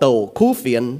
tổ khu phiền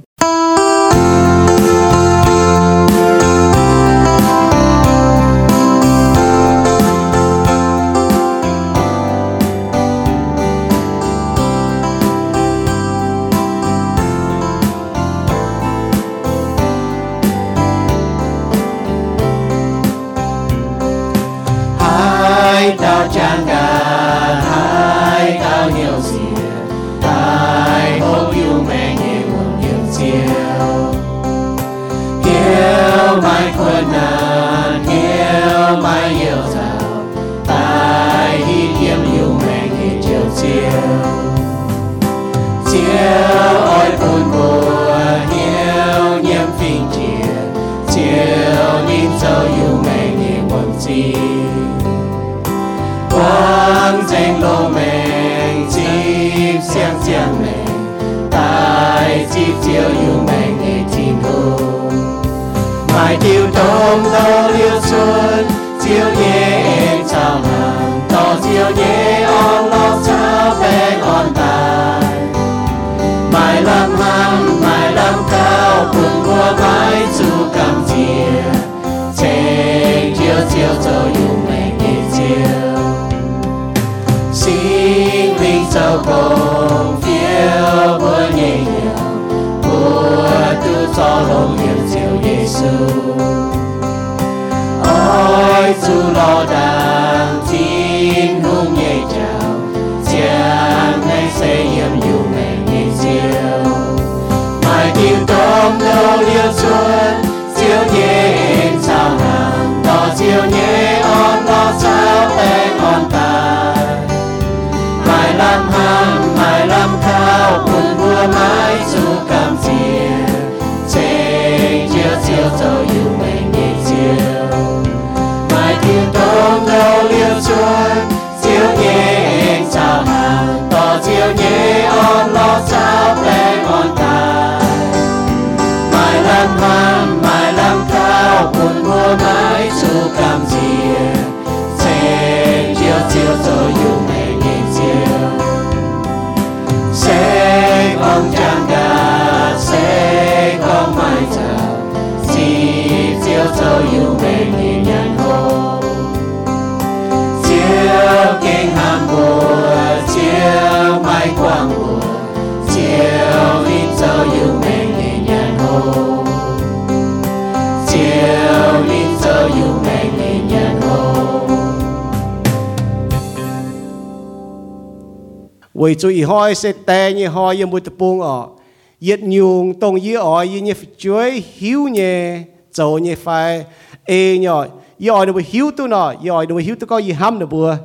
to chiều nhẹ on lo chào bên on tài mai lâm hăng mai lâm cao, cùng qua mái chu cầm chia. Trên chiều chiều cho yêu mèn nghe chiều sinh linh sâu cùng phiêu bữa nhẹ nhiều bữa tu cho lòng yêu chiều Giêsu ôi chu lo tôm đâu vì chú ý hỏi sẽ tè như hỏi như một tập buông ở yết nhung tông ý ở như như chuối hiếu nhẹ dầu như phải ê nhỏ ý ở nó hiếu tu nọ ý ở nó hiếu tu có ý ham nó bùa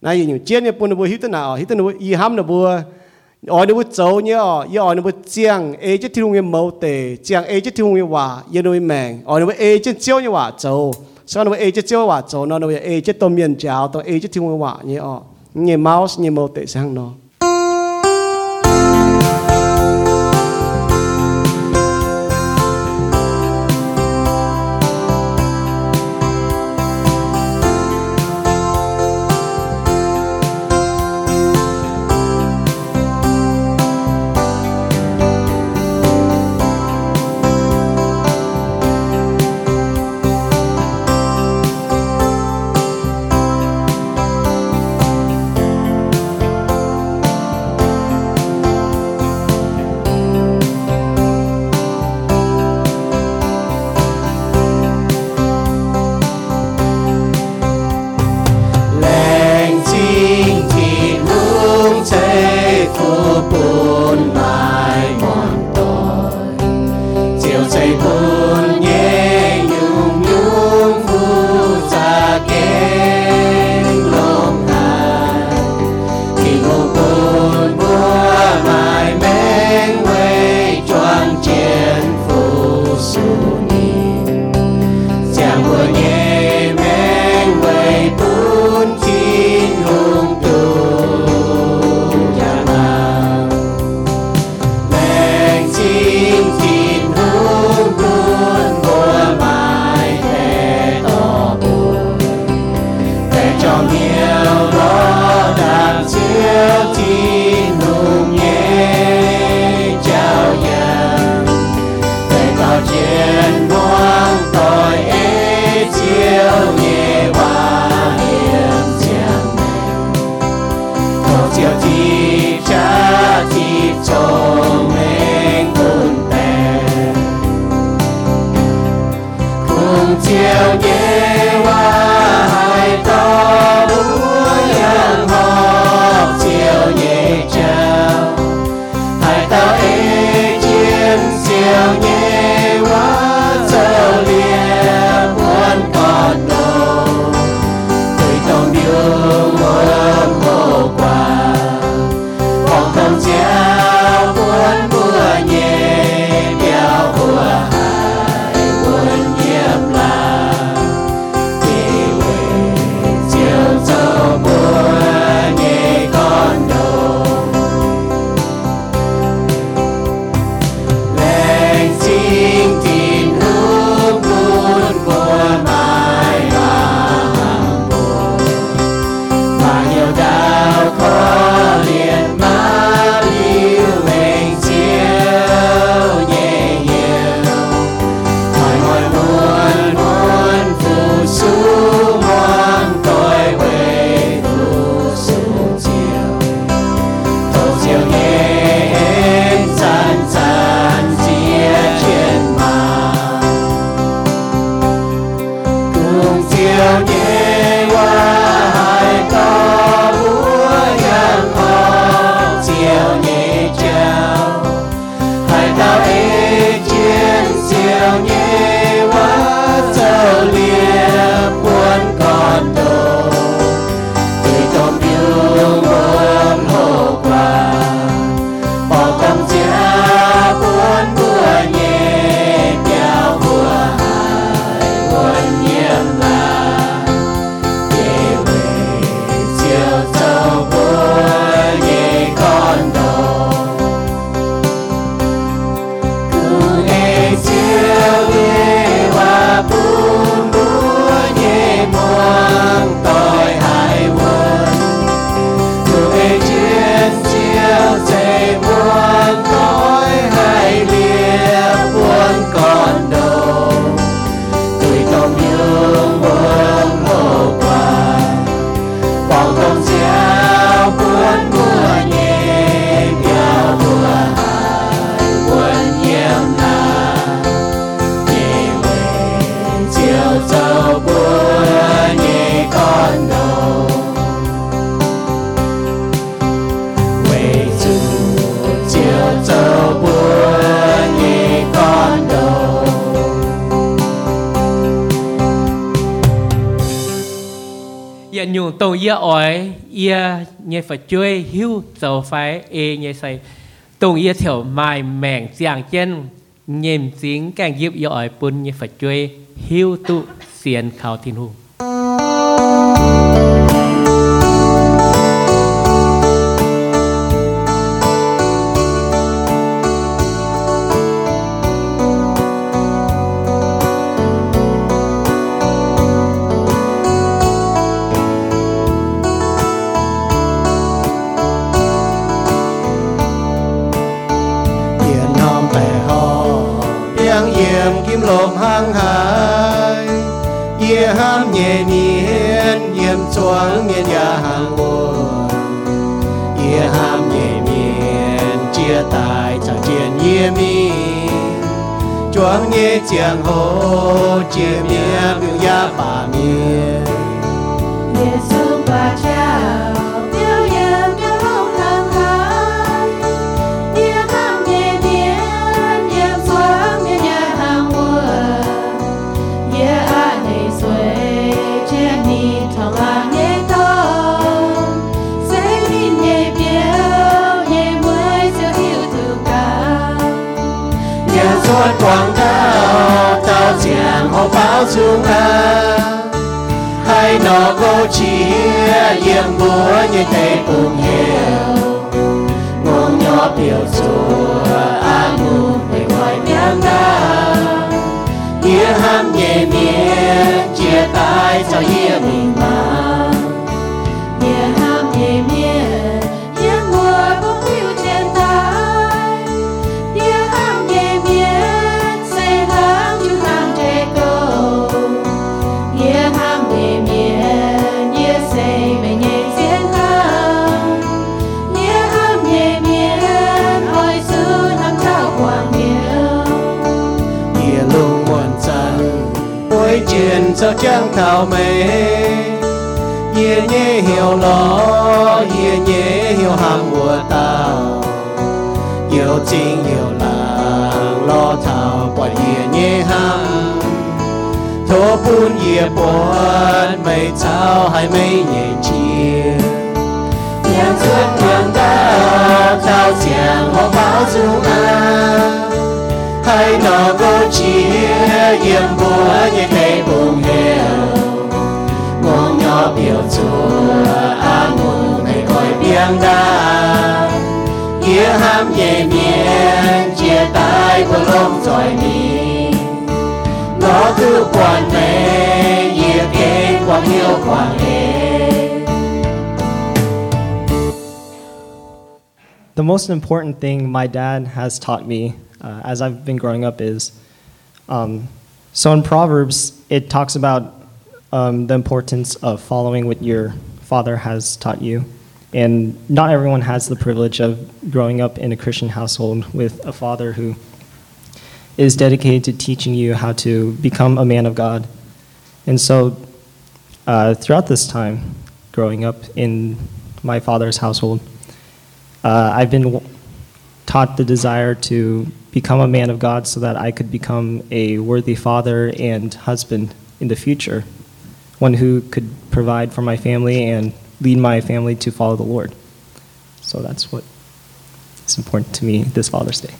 này như nhung, chiến như bùn nó hiếu tu nào hiếu tu nó ý ham nó bùa ở nó dầu như ở ý ở nó chàng, ê chết thiên nguyên mẫu tề chàng ê chết thiên nguyên hòa ý nó mèng ở nó ê chết chiếu như hòa dầu sau nó ê chết chiếu hòa dầu nó nó ê chết tôm miền cháo tôm ê chết thiên nguyên hòa như ở như mouse như mẫu tệ sang nó nhé phải chơi hiu dầu phải ê nhé say. Tung yết thiểu mai mẻng giảng chân. Nhềm dính càng giúp yêu ỏi bún. Nhé phải chơi hiu tụ xiên khảo thiên hùng. hoàng yên nhà hàng buồn ye ham nhẹ miên chia tài chẳng chiến ye mi chuang nhẹ chiang hồ chia mía bưu ya bà miên 广大，到江河包中啊，海那个起烟波也得不灭，我要表做阿母被快变大，也喊也灭，解带早也明白。Chuyện cho chẳng thảo mê. Ye nhé hiểu lo Ye nhé hiểu hàng mùa tao Yêu chính yêu làng, lo thảo, quả ye nhé hàng Thô bún ye buồn mây chao hay mây nhẹ chia Nhang suốt nhang đau Thao chàng họ báo dung an. Hay nó có chia The most important thing my dad has taught me uh, as I've been growing up is um, so in Proverbs, it talks about um, the importance of following what your father has taught you. And not everyone has the privilege of growing up in a Christian household with a father who is dedicated to teaching you how to become a man of God. And so, uh, throughout this time, growing up in my father's household, uh, I've been taught the desire to become a man of God so that I could become a worthy father and husband in the future, one who could provide for my family and lead my family to follow the Lord. So that's what is important to me this Father's Day.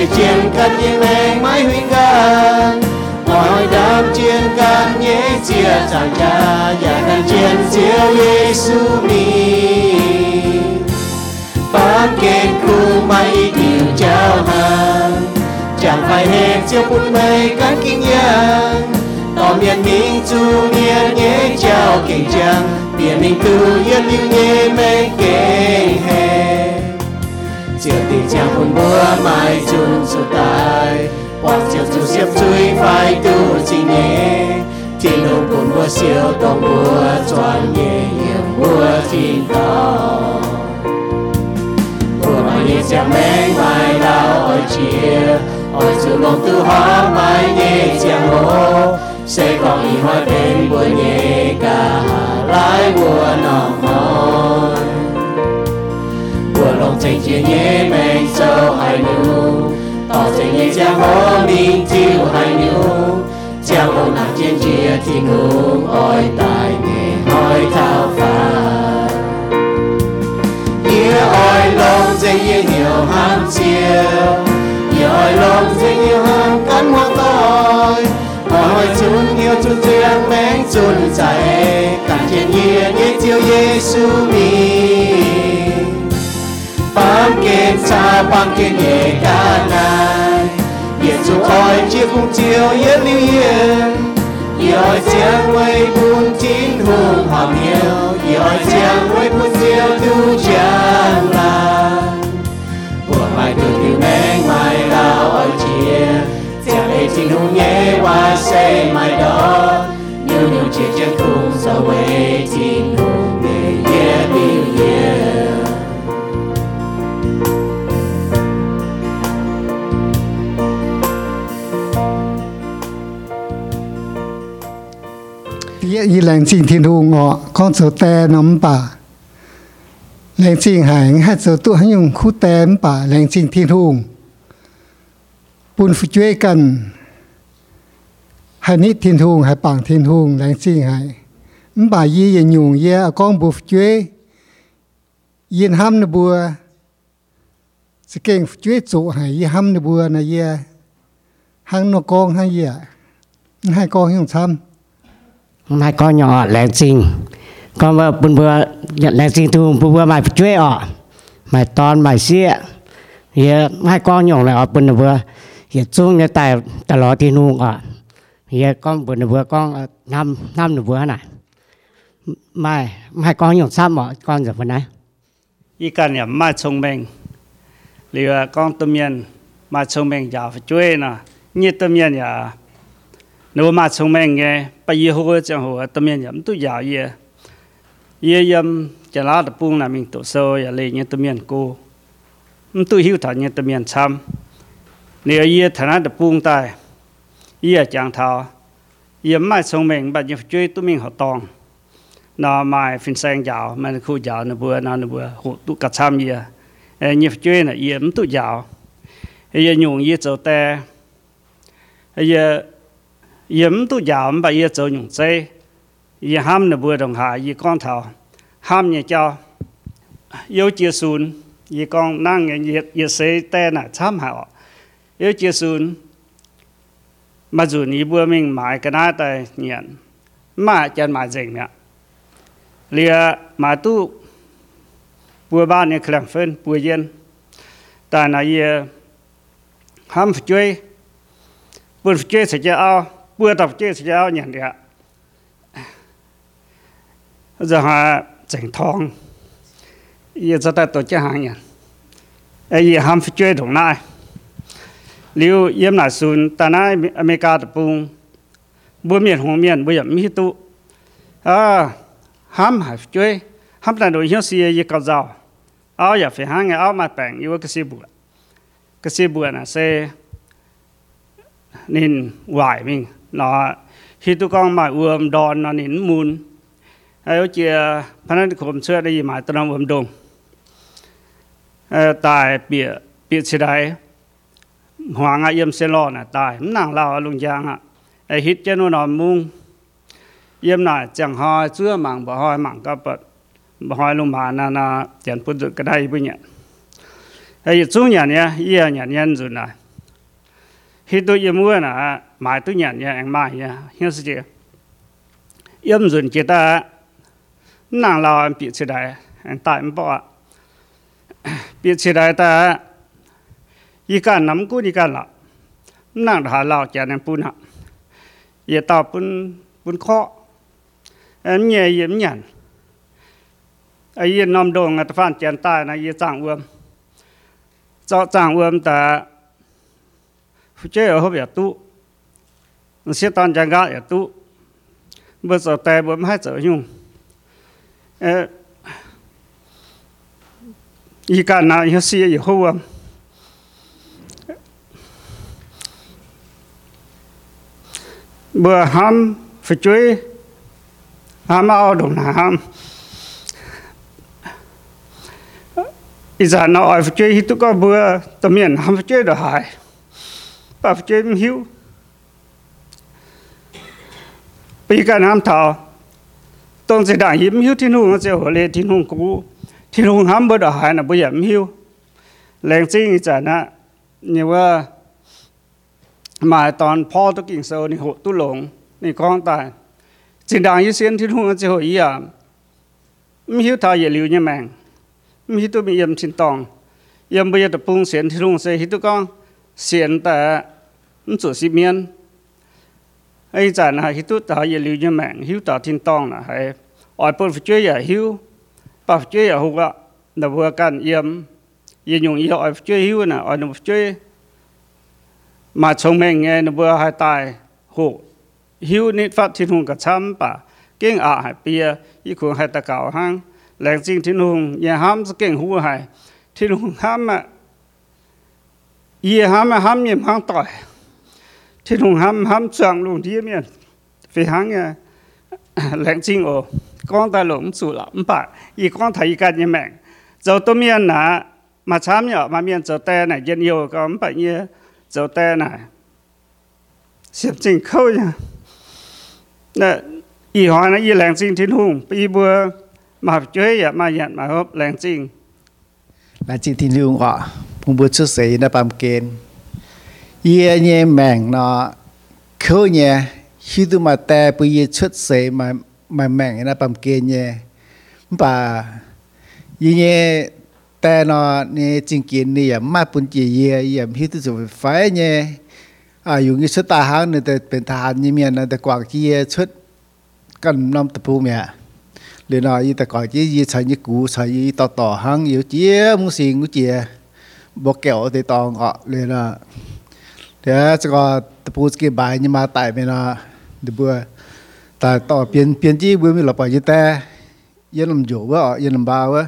Oi sẽ chiến cắt như meng mãi huy gan Mọi đám chiến can nhé, chia chẳng cha Ya can chiến siêu Giêsu mi. Bán kết khu mây điều trao hàng Chẳng phải hết chiêu phút mây cán kinh nhang. Tỏ miền minh chu miền nhé, chào kinh trang Biển mình tu nhiên như nhé mê kê hè. Chiều tình cha hồn bữa mai chun su tai Hoặc chiều chu xếp chui phải tu chi nhé. Thiên hồn cồn búa siêu tông búa choan nhé hiểm búa chín tàu Búa mai nhé chàng mến mai đau ôi chia. Ôi sự lòng tư hóa mai nhé chàng hô sẽ có ý hoa bên bùa nhẹ cả lại bùa nọ mòn bùa lòng tình chia nhẹ mình sâu hai nụ tỏ tình nhẹ cha hô mình tiêu hai nụ cha hô nàng trên chia thì ngủ ôi tài nhẹ hỏi thao phạt. Yêu ôi lòng tình nhẹ nhiều ham chiều Yêu ôi lòng tình nhiều ham cắn hoa tôi. Hỏi chun yêu chun chuyên mến chun chạy càng trên nhiên nhé chiều Giêsu mi bám kết cha bám kết nhẹ ca này Yên dù ôi chia cùng chiều yên lưu yên Yêu chiang quay buôn chín hùng hàm hiếu Yêu chiang quay buôn chiều tu chàng là Buồn mai đường tiêu mẹ mai lao ôi chia Chẳng hề tin hùng nhé qua xe mai đó Nhiều nhiều chia chân cùng sa quê tin hùng ยี่แหลงจริงที่ดูงอก้อนเสือแต่น้ำป่าแหลงจริงหายให้เสืตัวให้ยุงคู่แต่มป่าแหลงจริงที่ดูงปุ่นช่วยกันหันิทินทุงหายปังทินทุงแรงซิ่งหายมป่ายี่ยันยุงเยอก้องบุฟเจ้ยินห้ำนบัวสเก่งเจ้จุหายยี่ห้ำนบัวนะเยหังนกองหังเยให้กองหิ้งทำ mai con nhỏ lén xin con vừa bún vừa nhận lén xin thu bún bữa mai chuế ọ mày tòn mày xịa ye mai có nhỏ lại ọ bún vừa. Ye xuống ye tài tài lò thì nu ọ ye con bún bữa con năm năm nửa bữa này? Mai mai có nhỏ sao mà con giờ phần này. Y cần nhà mai chung mình liệu ờ, con tâm nhân mai chung mình giờ phải chuế nè. Như tâm nhân nhà nếu mà chúng mình nghe bây giờ hồ chẳng hồ tâm nhân nhầm tu giáo ye ye yếm chả lá tập buông làm mình tổ sơ ya lệ nhân tâm nhân cô tu hiểu thật nhân tâm nhân chăm nếu ye thành lá tập buông tai ye chẳng thao ye mai chúng mình bây giờ chơi tu mình học tòng nó mai phim sang giáo mà nó khu giáo nó bữa nó bữa hồ tu cả chăm ye nhịp chơi là ye tu giáo ye nhung ye chỗ ta ye yếm tu giảm mà yếm chỗ nhung chế yếm ham nè bùa đồng hạ yếm con thảo. Ham nhẹ cho. Yêu chia sun yếm con năng yếm yếm xế tè nà chăm hảo yêu chia sun mà dù ní bùa mình mãi cái nào tài nhận mà chân mà dình nè lìa mà tu bùa ba nè khlang phân bùa yên. Ta nà yếm ham chơi bùa chơi sẽ cho ao bữa tập chơi sẽ giáo nhận được giờ họ chỉnh thong giờ cho ta tổ chức hàng nhận ai giờ ham chơi đồng nai liu yếm na sun ta na America tập bung bữa miền hồ miền bây giờ mi tu à ham phải chơi ham là đối hiếu xìa gì cao giàu áo giờ phải hàng áo mà bèn yêu cái xì bùa cái xì bùa là sẽ nên hoài mình nó khi tụi con mà uom đòn nó nín mùn. Ai chia phan anh cũng chưa đây mà tụi nó uom đông tại bịa bịa xí đấy hoàng ai yếm xe lo nè tại nàng lao lùng giang à ai hít cho nó nó mung yếm nà chẳng hỏi chưa mảng bỏ hỏi mảng cấp bật bỏ hỏi lùng mà na na chẳng phụ được cái đây bây nhỉ ai chú nhà nhé, iya nhà nhân rồi nè khi tôi yếm mua nè à mà tôi nhà nhà anh mai nha. Hiểu gì yếm rồi chỉ ta, nàng lao anh bị chỉ đại anh tại anh bỏ bị chỉ đại ta, y cả nắm cú đi cả lọ. Nàng đã lao chả nên pun hả ye tao pun pun khó em nhẹ yếm nhận ai yên nom đồ ngặt phan chén tai na yên chẳng uom cho chẳng uom ta phụ chế ở hộp tu sẽ toàn chẳng gạo ở tu bữa giờ tè, bữa hai giờ nhung. Ê. Y cả nào y xia y hô uom bữa ham phải chơi ham ao đồng ham. Ý giờ nó ở phải chơi tụi có bữa, tầm miền ham phải chơi được hại bà phải chơi hiu ปีกัน้ำเทาต้องจะด่ายิ้มหิวที่นู่นจะหัวเลที่นู่นกูที่นู่นห้ามบดอหายนะบ่ยามหิวแรงจริงจ้ะนะเนี่ยว่ามาตอนพ่อตุกิ่งเซอนี่หดตุหลงนี่ก้องตายจินดังยิ่เสียนที่นู่นจะหัวอียามมีหิวทายเหลียวเนี่ยแมงมีหิวตัวมียี่มชินตองเยี่ยมบ่ยตะปุงเสียนที่นู่นเสียหิวตัวก้องเสียนแต่มันสุดสิเมียน ai cha na hi tu ta ye liu ye mang hiu ta tin tong na hai oi pon fu chue ya hiu pa fu chue ya hu ga na bu kan yem ye nhung ye oi fu chue hiu na oi nu fu chue mà chong mẹ nghe nó vừa hai tai hộ hiu nít phát thiên hùng cả trăm bà kinh ạ hai bia y cuồng hai ta cào hang lẹng chính thiên hùng nhà ham sẽ kinh hú hai thiên hùng ham mà y ham mà ham nhầm hang tỏi thì chúng ham ham chẳng luôn đi miền về hàng à lãnh chính ô con ta lộn chủ là ông bà y con thấy cái gì mẹ. Giờ tôi miền là mà chăm nhở, mà miền giờ tè này, dân yêu có ông bà như giờ tè này. Xếp chính khâu nhá. Nè, y hỏi nó, y lãnh chính thiên hùng y bữa mà chơi à mà nhận, mà hộp lãnh chính lãnh chính thiên hùng họ không bữa trước xảy ra bàm kênh. 耶年命呢，去年许多嘛代不也出世嘛嘛命那帮给呢，把一年代呢你真见你也嘛本地也也许มา反呢啊，用一น大行呢，มเกนเนี่ยป่ะยี่เนทหารนี่เมียนะแต่กว่าที่ชุดกันน้ำตะปูเมียเรียนอยี่แต่ก่อนยี่ยี่ใช้ยี่กูใช้ยี่ต่อต่อหางอยู่เจี๊ยมุสิงกูเจี๊ยบอกแกี่วติดตองก็เลยนะ เดี๋ยวจะก็ตะปูสกีบายนี่มาตายไปนะเดี๋ยวแต่ต่อเปลี่ยนเปลี่ยนจี้เบื่อมีเราปล่ยี่แต่ยันลำโจวะยันลำบาวะ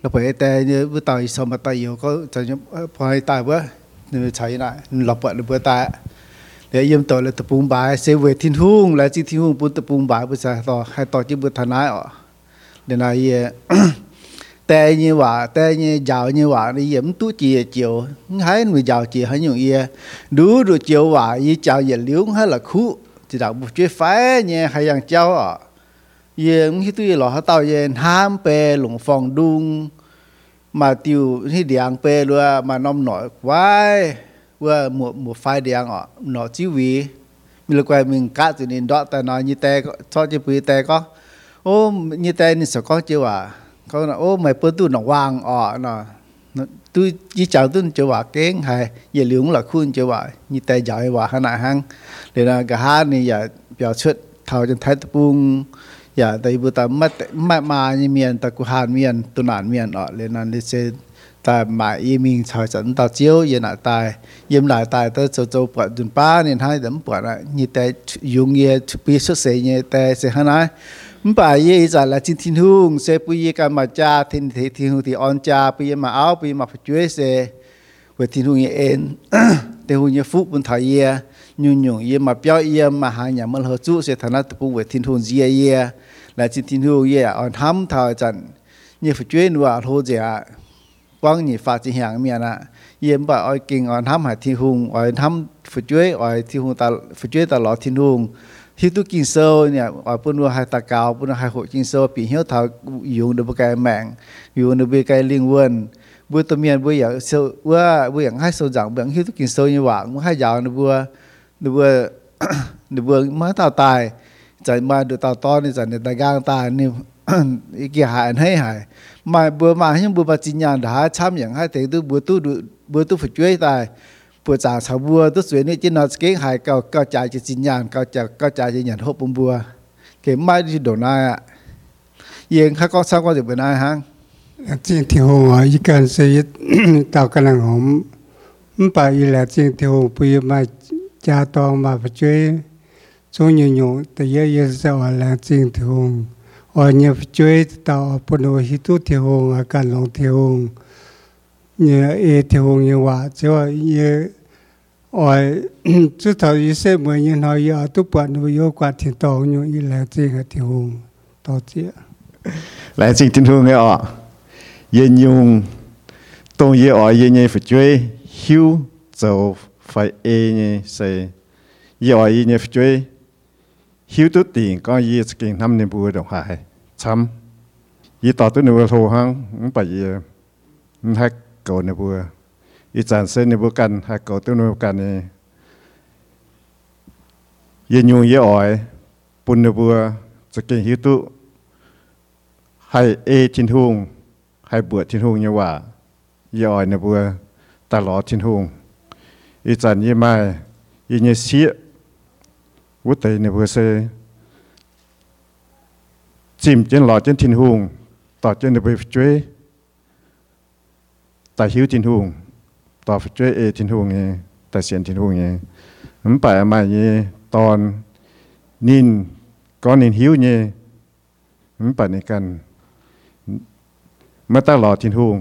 หลับไปล่อแต่เนี่ยเบื่อต่ยสมต่ยอยู่ก็จะพอให้ตายวะเนี่ยใช่นะเราปล่อยเราเบื่อตายเดี๋ยวยิ่งต่อเลยตะปูบายเซเวทิ้งทุ่งแล้วจีทิ้งทุ่งปุ่นตะปูบายไปใซะต่อให้ต่อจีบื่ทนายอะเดี๋ยวนายเย่ tê như vậy tê như giàu như vậy đi dẫm tú chì chiều. Thấy người giàu chì hay nhiều ye? Đủ rồi chiều vậy như chào giờ liếu hay là khu chỉ đạo một chuyện phải nhé hay rằng cháu à ye khi tôi lo tao ye ham pe lùng phòng đung mà tiêu khi điang pe luôn mà nôm nổi quá vừa một một phái điang ạ nó chỉ vì mình là quay mình cắt cho nên đó ta nói, như tê cho chỉ bị tê có. Ô như tê này sẽ có chưa à có là ô, mày bữa tu nó vàng ọ ờ, nó tôi chỉ chào tôi chưa bà kén, hay giờ liệu là khuôn chưa à như thế giỏi và hắn nào hăng? Để là cả hai này giờ biểu xuất thầu chân thái tập bung giờ tại bữa ta mất mất mà như miền, ta cũng hàn miền tu nản miền ọ lên nên sẽ ta mà y mình chờ dẫn tao chiếu, giờ lại tài, yếm lại tài tới châu châu bật dùn ba, nên hai đấm bật lại như thế dùng như bị xuất sẽ như thế sẽ มป่าเยี่ยจาละจินทินหุงเซปุยกันมาจาทินทินหุงที่ออนจาปุยมาเอาปุยมาพจุ้ยเซเวทินหุงเยอ็นเตหุงเยฟุบุนทายเยยุ่งยุ่งเยมาเปียวเยมาหาหยามัลหจุเซธานะตุปุเวทินหุงเยเยละจินทินหุงเยออนทำทาจันเยพจุ้ยนัวโทเจียป้างนี่ฝาจิหยางเมียนะเย่ยมบ่าอ้อยกิงอ่อนทำหาทินหุงอ่อนทำฝจุ้ยอ่อยทินหุงตาฝจุ้ยตลอดทินหุง thì tôi kinh sơ nhà ở bên đó hai ta cao bên đó hai hội kinh sơ bị hiếu thảo, dùng được cái mạng, dùng được cái liên quan bữa tôi miền, bữa giờ sơ bữa bữa giờ hai sơ dạng bữa hiếu tôi kinh sơ như vậy muốn hai giờ nó bữa nó bữa nó bữa mà tao tài. Chạy mà được tao to nên chạy nên ta gang ta nên cái hại hại, hay hại. Mà bữa mà nhưng bữa mà chỉ nhà đã chăm những hai thế tôi bữa tôi bữa tôi phải chơi tài. ปวดจากชาวบัวตัวสวยนี่จีนอสเก่งหายเก่าเก่าใจจะจินยานเก่าจะเก่ายจีนหยันหอบบัวเก็บไม้ที่โดนายอะเย็นข้าก็ทราบว่าจะเป็นอะไรฮะจริงที่หงอยการเสียดต่ากำลังหอมมัไปอีแหละจิงที่หงปุยมาจาตองมาปช่วยช่วยหนุ่มแต่เยอะเยอะจะอ่อนแรจริงที่หงอัอนเยอะช่วยต่อปนโอหิตุที่หงอาการลงที่หง nhờ e thì hùng nhờ hòa cho nhờ ôi chú thầu y sẽ mới nhờ nói ở tu quản nuôi yêu quan thiền tổ nhờ y là gì hả thì hùng tổ chia là gì thiên hùng nghe ọ yên nhung tôi ye ọ yên nhẹ phải chơi hiu dầu phải e nhẹ sẽ ye ọ yên nhẹ phải chơi hiu tu tiền có ye kinh năm niệm bùa đồng hải chăm ye tao tu nuôi hồ hăng bảy ye hack เกาในบัวอีจานเส้นในบัวกันหากเกตัวนบัวกันนี่ยนูเยอ่อยปุนในบัวจะกินฮิตุให้เอทินทุงให้เบื่อทินทุงเยว่าเยอ่อยในบัวตลอดทินทุงอีจานยี่ไม่ยี่เนเสียวุฒิในบัวเซจิมเจนหลอดเจนทินหุงต่อเจนในบัวช่วย แต่หิวจินหุงต่อช่วยเอจินหุงไงแต่เสียนจินหุงไงมันไปมาไงตอนนินก้อนนินหิวไงมันไปในกันมาตั้งหลอดจินหุง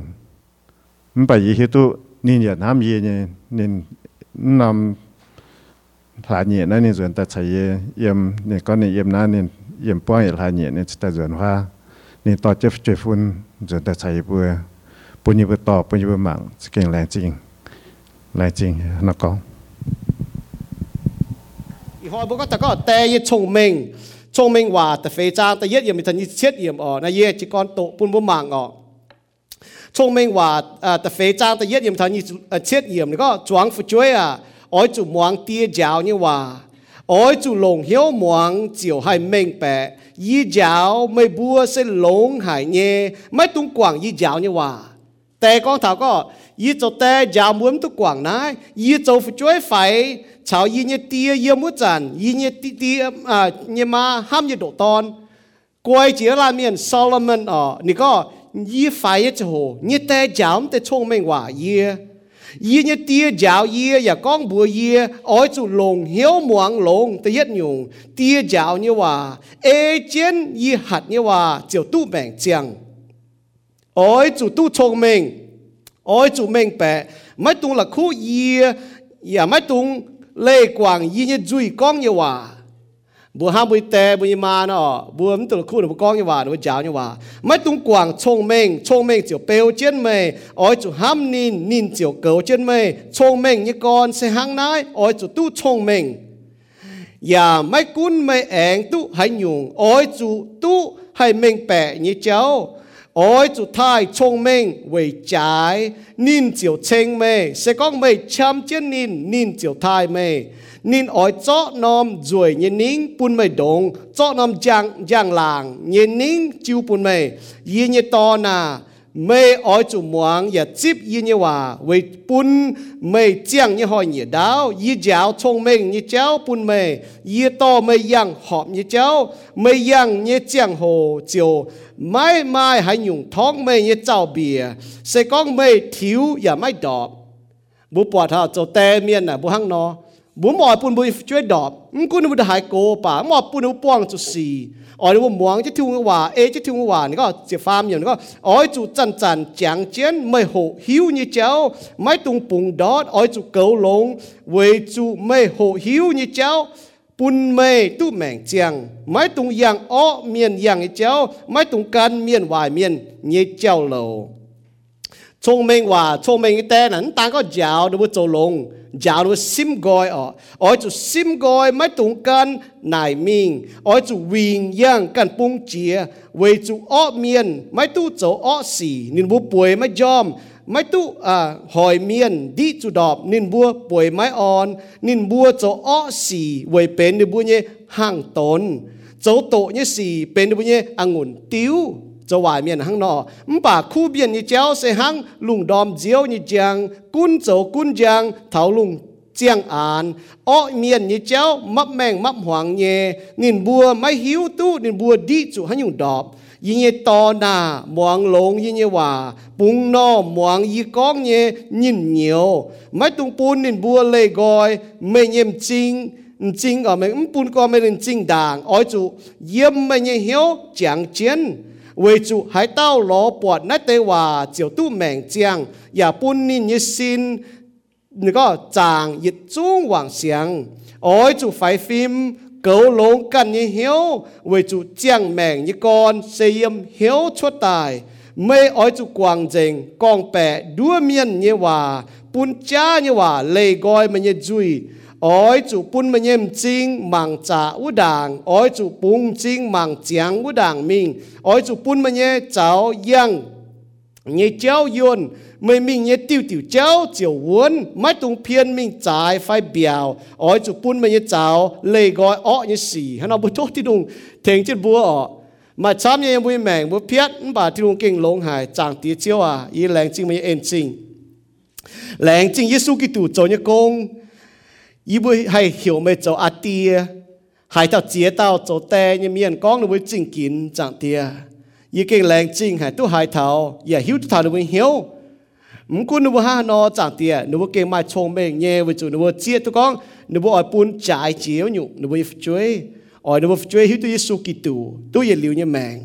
มันไปยีหิวตุนินเหยียดน้ำเยเงนินนำผลาเหยียดนั่นนี่ส่วนแต่ใช้เยี่ยมเนี่ยก้อนนี่เยี่ยมนั่นนี่เยี่ยมป้อนผลาเหยียดเนี่ยแต่ส่วนว่านี่ต่อเจ็บเจ็บฟุ้นส่วนแต่ใช้เบื่อ ปุ่นยี่เบื่อต่อปุ่นยี่เบื่อหมั่งเก่งแรงจริงแรงจริงนักกอง 以后不过大家带一聪明，聪明话的非常，但一样咪就一切样哦，那一只讲多半不忙哦。聪明话诶特肥争第一验睇你诶切验你个装副嘴啊， ôi chủ muang tia giáo như hòa ôi chủ lồng hiếu muang chiều hai mình bẻ y giáo mây bua sẽ lồng hải nhẹ mấy tung quảng y giáo như hòa แต่กองถาวก็ยี่เจ้าแต่ยาวม้วนตุกกว่างนะยี่เจ้าช่วยไฟชาวยี่เนี่ยเตียเยี่ยมุจันยี่เนี่ยตีเตียอ่าเนี่ยมาห้ามยี่โดตอนกวยเจียราเมียนโซโลมอนอ๋อนี่ก็ยี่ไฟจะโหเนี่ยแต่ยาวแต่ช่วงไม่ว่ายี่ยี่เนี่ยเตียยาวยี่อย่าก้องบัวยี่อ้อยจุลงเหี้ยวหมวงลงแต่ยัดหยุ่งเตียยาวเนี่ยว่าเอเจนยี่หัดเนี่ยว่าเจียวตู้แบ่งเจียง ôi, chủ tu thông mình. Ôi, chủ mình bè mấy tung là khu y ya à, mấy tung lê quảng y như duy con như hòa bùa ham bùi tè, bùi mà nó bùa mình tụi khu nó con như hòa nó giáo như hòa mấy tung quảng thông mình thông mình chiều bèo trên mày ôi, chủ ham nín nín chiều cầu trên mày thông mình như con sẽ hăng nái. Ôi, chủ tu thông mình. Ya mấy cún mấy ẻng tu hay nhung ôi, chủ tu hay mình bè như cháu ôi chú thai thông minh về trái nín chiều chênh mê. Sẽ có mê chăm chiến nín nín chiều thai mê. Nín ôi chó nom rồi nhìn nín bùn mê đông, chó nom giang giang làng nhìn nín chiêu bùn mê. Yên như to nà mày ai chủ muang ya chip yi như hòa, vì bún mày chiang như hỏi như đáo, yi giáo thông minh như cháu bún mày, yi to mày yang họp như cháu, mày yang như chiang hồ chiều, mai mai hãy nhung thong mày như cháu bìa, sẽ có mày thiếu ya mày đọp, bố bỏ thảo cho tè miên à bố hăng nó, บุมอปุ่นบุยช่วยดอบมกุนบุดหายโกป่ามอปุ่นป้องจุสีอ๋อนี่ว่ามวงจะทุ่งว่าเอจะทุ่งว่านี่ก็จะฟาร์มอย่างนี้ก็อ๋อจุจันจันจางเจียนไม่โหหิวนี่เจ้าไม่ตุงปุงดอดอ๋อจุเกาลงเวจุไม่โหหิวนี่เจ้าปุ่นไม่ตู้แมงเจียงไม่ตุงยังอ้อเมียนยังเจ้าไม่ตุงกันเมียนวายเมียนนี่เจ้าโล 聪明话聪明嘅爹能但个脚都会做龙，脚都会心盖哦，我做心盖ไม่ตรงกันนายมิง我做วิงย่างกันปุงเจียเวจูอ้อเมียนไม่ตู้โจอ้อสีนินบัวป่วยไม่ยอมไม่ตู้อ่าหอยเมียนดีจุดอบนินบัวป่วยไม่อ่อนนินบัวโจอ้อสีเวเป็นนิบัวเนี่ยห่างตนโจโตเนี่ยสีเป็นนิบัวเนี่ยองุ่นติ้ว cho vài miền hang nọ bà khu biển như chéo sẽ hang lùng đom diêu như giang cun dấu cun giang thảo lùng chiang an o miền như chéo mấp mèng mấp hoàng nhẹ nhìn bùa máy hiếu tu nhìn bùa đi chủ hắn dùng đọp yi như to na muang long yi như hòa bung no muang yi con như nhìn nhiều mấy tung pun nhìn bùa lê gọi mê nhem chinh chinh ở mấy pun co mê lên chinh đàng ôi chủ yếm mê như hiếu chẳng chiến 为主还到罗伯那对话就都名将，也半年一新那个长一中往上，爱主快 phim 狗龙กัน一晓，为主将命一干，谁任晓出大，ไม่爱主光正光白多面一话，半家一话嚟改มัน一追。 Ôi chủ bún mà nhem chinh mang cha u đàng. Ôi chủ bún chinh mang chiang u đàng mình ôi chủ bún mà nhé cháu yang. Nhé cháu yun mày mình nhé tiêu tiêu cháu chiều uốn mấy tung phiên mình trái phải biểu ôi chủ bún mà nhé cháu lê gọi ọ nhé xì hắn nó bút tốt thì đúng. Thèn chết búa ọ mà chăm nhé bùi mèng bút phiết bà thì đúng kinh lông hải chẳng tía chiếu à. Y làng chinh mà nhé em chinh. Làng chinh Giêsu Kitô cho nhé công. 伊会系晓咪做阿爹，系到接到做爹一面讲你会正经长爹，已经靓正系都系头，也晓头你会晓。唔管你会哈攞长爹，你会见埋聪明嘢会做，你会接都讲，你会爱搬债照用，你会追，爱你会追晓到耶稣基督，都要留一命。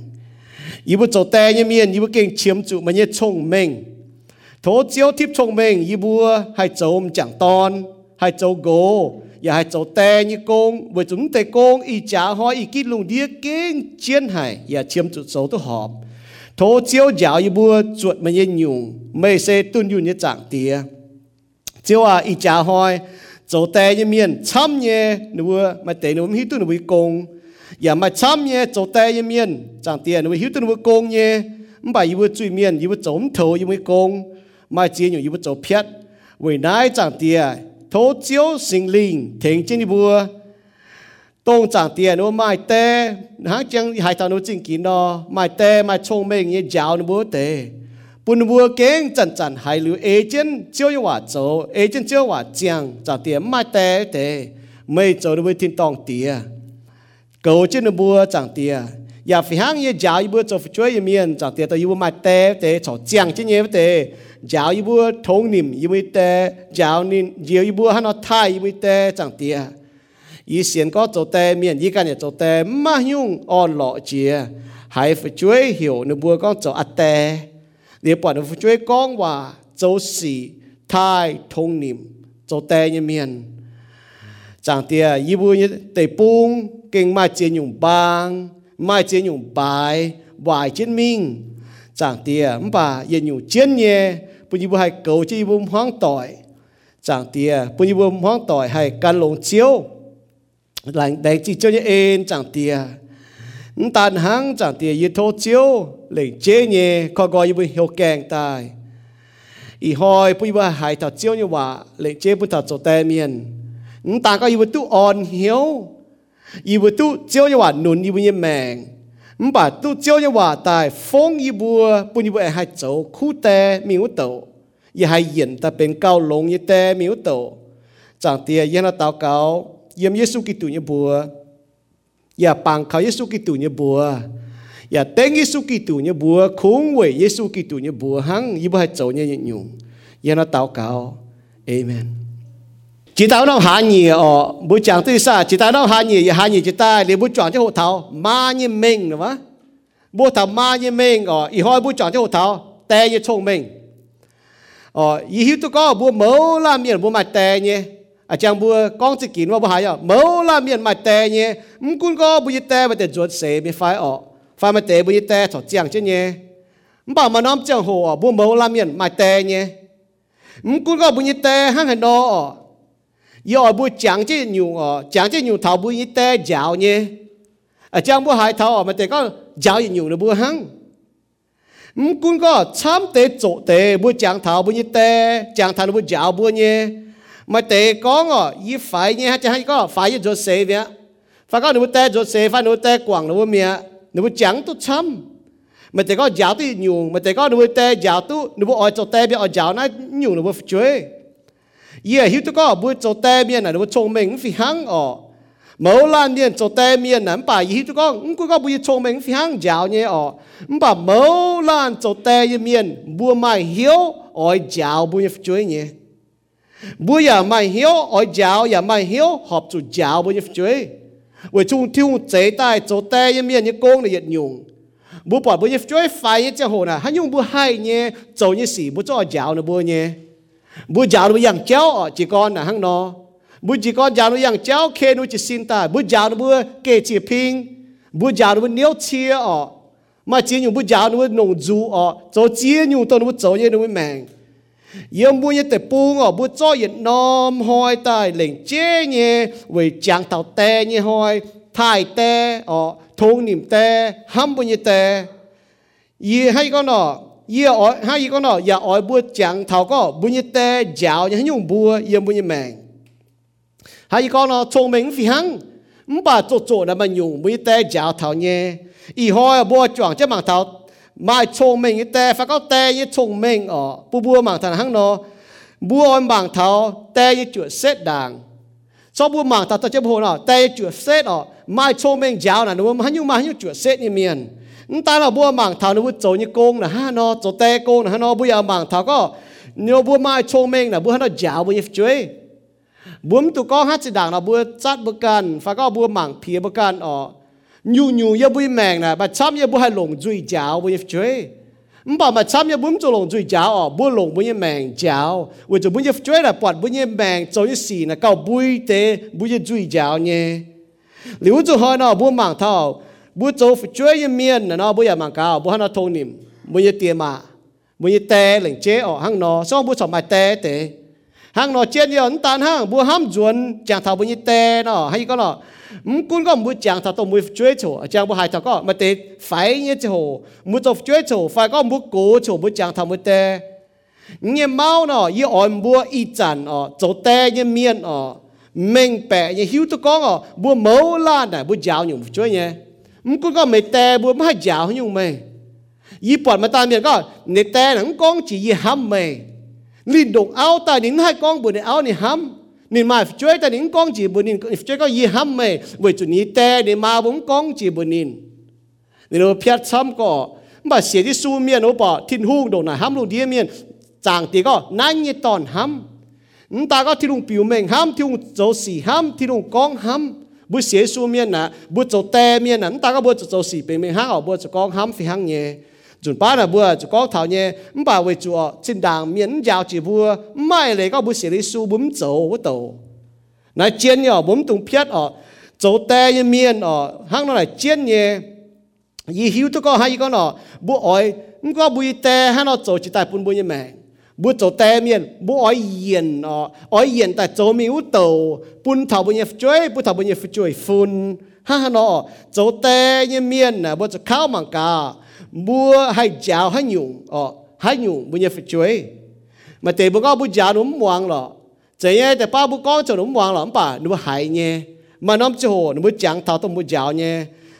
伊会做爹一面，伊会见签住乜嘢聪明，土招贴聪明，伊会系做唔讲当。 Hay châu gỗ và dạ, hay châu tè như công với chúng tè công y trả hoa, y kí lùng đĩa kinh chiến hải. Và chiếm chủ số tu họp. Thố chiếu giáo y bua chuột mà nhiên nhung mê xê tuân yu như trạng tía. Chiếu à y trả hoa châu tè như miền chăm nhé nửa mà tè nửa hít tuân với công và mà chăm nhé châu tè như miền trạng tía. Nửa hít tuân với công nhé mà y bua chui miền, y bua chống thầu y với công mà chia nhung y bua châu phiết vì nãy trạng tía thố chiếu sinh linh thỉnh trên đi bùa tông chẳng tiền nó mai tê hãng chẳng hai tao nó chính kín đó mai tê, mai thông mê như giáo nó bùa tê。Bùn bùa kén chẳng chẳng hai lưu ê chân chiếu như hòa chỗ ê chân chiếu hòa chẳng chẳng tiền mai tê tê。Mê chỗ nó bùa thiên tòng tìa。Cầu trên nó bùa chẳng tiền。Ya phi hang ye giáo y bữa cho phi chơi miền chẳng tiệt tới y bữa mai tê tê cho giang chứ nhé tê giáo y bữa thông niệm y bữa tê giáo nín giáo y bữa hắn nó thay y bữa tê chẳng tiệt. Y xiên có cho tê miền y cái này cho tê mà nhung on lọ chia hay phi chơi hiểu nó bữa con cho ắt tê để bỏ nó phi chơi con và cho sĩ thay thông niệm cho tê như miền. Chẳng tiệt y bữa như tê bung kinh mai chia nhung bang mai chế nhung bài bài chiến minh. Chẳng tia bà yên nhung chiến nhẹ bùn như hai cầu chỉ bùn hoang tỏi. Chẳng tia bùn như bùn hoang tỏi hay can lồng chiếu. Lành đánh chỉ cho như ên chẳng tia. Tàn hăng chẳng tia yên thô chiếu, lệnh chế nhẹ khó gọi như bùn hiệu kèng tài. Ý hỏi bùn như hai thảo chiếu như bà lệnh chế bùn thảo chỗ tè miền. Tàn có như tu on hiếu 伊不都照一话嫩伊不一命，唔把都照一话但风伊不半伊不系系走苦爹苗道，而系人特变高龙一爹苗道，长爹因那祷告，因耶稣基督一步，也帮靠耶稣基督一步，也等耶稣基督一步，空为耶稣基督一步，行伊不系走呢一用，因那祷告，Amen。 chỉ tao nó hạ nhì ở bữa chàng tư sa chỉ tao nó hạ nhì hạ nhì chỉ ta, để bữa chọn cho hộ thảo. Ma như mình đúng không? Bữa thảo ma như mình ở ý hỏi bữa chọn cho hộ thảo, tè như thông minh ờ ý hiếu tôi có bữa mẫu làm miền bữa mặt tè nhé à chẳng bữa con chỉ kín vào bữa hay à mẫu làm miền mặt tè nhé không cũng có bữa tè mà để ruột xế bị phải ở. Phải mà tè bữa tè thọ chàng chứ nhé bảo mà nóm chàng hồ bữa mẫu làm miền mặt tè nhé không cũng có bữa tè hăng hành đó giờ bu chẳng chứ nhiều ờ chẳng chứ nhiều thầu bu như tê dạo nhé à chẳng bu hai thầu mà tê có dạo nhiều là bu hăng ừm cũng có chăm tê chỗ tê bu chẳng thảo bu như tê chẳng thảo bu dạo bu nhé mà tê có ngọ y phải nhé chứ hay có phải y chỗ xe vậy phải có nếu tê chỗ xe phải nếu tê quảng nếu mía nếu chẳng tu chăm mà tê có dạo tu nhiều mà tê có nếu tê dạo tu nếu ở chỗ tê bị ở dạo nó nhiều nếu chơi ye hi to ko bu cho te mien na bu chong meng phi hang o mẫu lan điền cho tê miền nắm bà yi cho con cũng có bùi chồng mình phi hàng giáo nhé ọ bà mẫu lan cho tê miền bùa mai hiếu ỏi giáo bùi chuối nhé. Bùi ya à mai hiếu ỏi giáo ya mai hiếu, hợp chủ giáo bùi chuối. Với chung tiêu chế tài cho tê miền như công là nhiệt nhung bùa bỏ bùi chuối, phải như chè hồ nà hắn nhung bùa hai nhé, cho như sĩ bùa cho giáo nè bùa nhé. 呢。bữa giáo nó yang cháu chỉ con là hang nó bữa chỉ con giáo nó yang cháu kê nó chỉ xin ta. Bữa giáo nó bữa kê chỉ ping, bữa giáo nó bữa níu chia ở ờ. mà chỉ nhung bữa giáo nó bữa nông du ở cho chia nhung tôi nó bữa cho như nó mèn yếm bữa như tế bung ở bữa cho yết nom hoi tai lệnh chế nhé vì chẳng tàu tè nhé hoi thai tè ở thôn niệm tè hâm bữa như tè. Yi hay con yêu oi hay gì con nó ya dạ oi bu chang thảo có bu ni te jiao như nhung bu yên bu ni mèn. Hay gì con nó chong meng phi hăng m bà chỗ chỗ na ma nhung bu ni te jiao thảo nhé i ho bu chuang che mang thảo mai chong meng te fa ko te ye chong meng o bu bu mang than hang no bu on bang thao te ye chu set dang cho bu mang ta ta che bu no te ye chu set o mai chong meng jiao na no ma nhung ma nhung chu set ni mien ta là bua mảng thảo nó bua chỗ như công là ha nó chỗ te công là ha nó bua mảng thảo có nhiều bua mai chôn mình là bua nó giáo bua như chuối buông tụ con hát chỉ đảng là bua chặt bua cần phải có bua mảng phía bua cần ở nhu nhu ya bui mèng là bà chăm ya bua hai lồng duy giáo bua như chuối bà mà chăm ya buông chỗ lồng duy giáo ở bua lồng bua như mèng giáo vì chỗ bua như chuối là bọt bua như mèng chỗ như xì là cao bui tế bua như duy giáo nhé liu cho hơi nó bua mảng thảo nó bua chỗ như miên là ha nó chỗ tê công là ha nó bua giờ mảng thảo có nhiều bua mai 聪明 là ở hang nó giáo bua như chơi bua tụ con hát chỉ đảng là bua chát bua can phải có bua mảng phía bua can ở nhu nhu yêu bua mèng là bà chăm yêu bua hai lồng duy giáo bua như chơi bảo mà chăm yêu bua chỗ lồng duy giáo ở bua lồng bua như mèng giáo vì chỗ bua như chơi là bọt bua như mèng chỗ như xì là cao bui tê bua như duy giáo nhé. nếu chỗ hơi nó bua mảng thảo บุโจฟช่วยเมียนนะเนาะบุยามังกาบุฮันทงนิมบุยเตียมาบุยเตหลิงเจอหังนอซ่องบุสมัยเตเตหังนอเจียนยอนตานหังบุห้ามจวนจางทาบุยเตเนาะให้ก็เนาะมกุนก็บุจางทาต้อง บุช่วยโฉจางบุหายทาก็มาเตไฟเนี่ยโฉมุโจช่วยโฉไฟก็บุโกโฉบุจางทาบุเต nghe mau nó y on bua y chăn ọ chỗ te như miên ọ mình bẻ như hiếu tôi con ọ bua mẫu lan này bua giáo nhung chơi nhé không có có mấy te bua mà giáo nhung mày y bọn mà ta miền có nè te nó con chỉ y hâm mày linh động áo ta nín hai con bữa này áo này hâm nín mà chơi ta nín con chỉ bữa nín chơi có y hâm mày với chủ ní te nín mà bốn con chỉ bữa nín nín nó phiat xăm có mà xế đi su miền nó bỏ thiên hung đồ này hâm luôn đi miền chẳng tí có nãy như tòn hâm ta có thiên hung biểu mình hâm thiên hung dấu xì hâm thiên บุจเตมียนบุอ้อยเย็นอ๋ออ้อยเย็นแต่โจมีอุตโตปุนเถาบุญเยฟช่วยปุนเถาบุญเยฟช่วยฟุนฮ่าฮนอโจเตเยเมียนนะบุจะข้าวมังกาบัวให้เจ้าให้หยุ่งอ๋อให้หยุ่งบุญเยฟช่วยมาเตบุก็บุจาหนุ่มวางหรอเจียแต่ป้าบุก็จะหนุ่มวางหรอป่าหนูหายเนี่ยมาน้อมโจหนูจังเท่าต้องบุจาวเนี่ย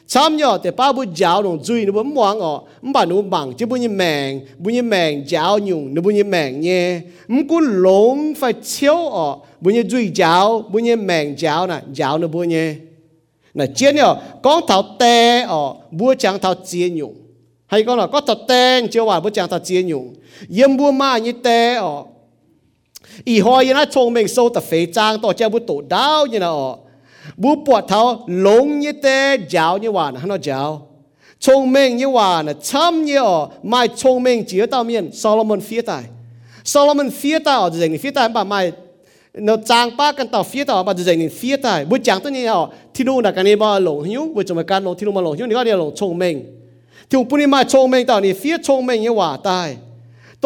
sam nhở thì ba bố giáo nó duy nó bố ọ mắm bà nó bằng chứ bố như mèn bố như mèn giáo nhung nó bố như mèn nhé. Không có lông phải chiếu ọ bố như duy giáo bố như mèn giáo nè giáo nó bố nhé. Nè chiến nhở con thảo tê ọ bố chẳng thảo chia nhung hay con là có thảo tên chưa hòa bu chẳng thảo chiến nhung yếm bu ma như tê ọ. Ý hỏi yên nó thông minh sâu tập phế trang, tỏ cha bữa tổ đau như nào bu bọt thao lông như thế, giáo như hoàn hắn nó giáo. Thông minh như hoàn chăm như ở mai thông minh chỉ ở tao miền Solomon phía tài Solomon phía tài ở dưới phía tài bà mai nó trang ba cần tao phía tao bà dưới này phía tài bu chẳng tôi như ở thi đua là cái này bà lông hiu bu chúng mày can lông thi đua mà lông hiu này có là lông thông minh, thì ông này mai thông minh tao này phía thông minh như hòa tài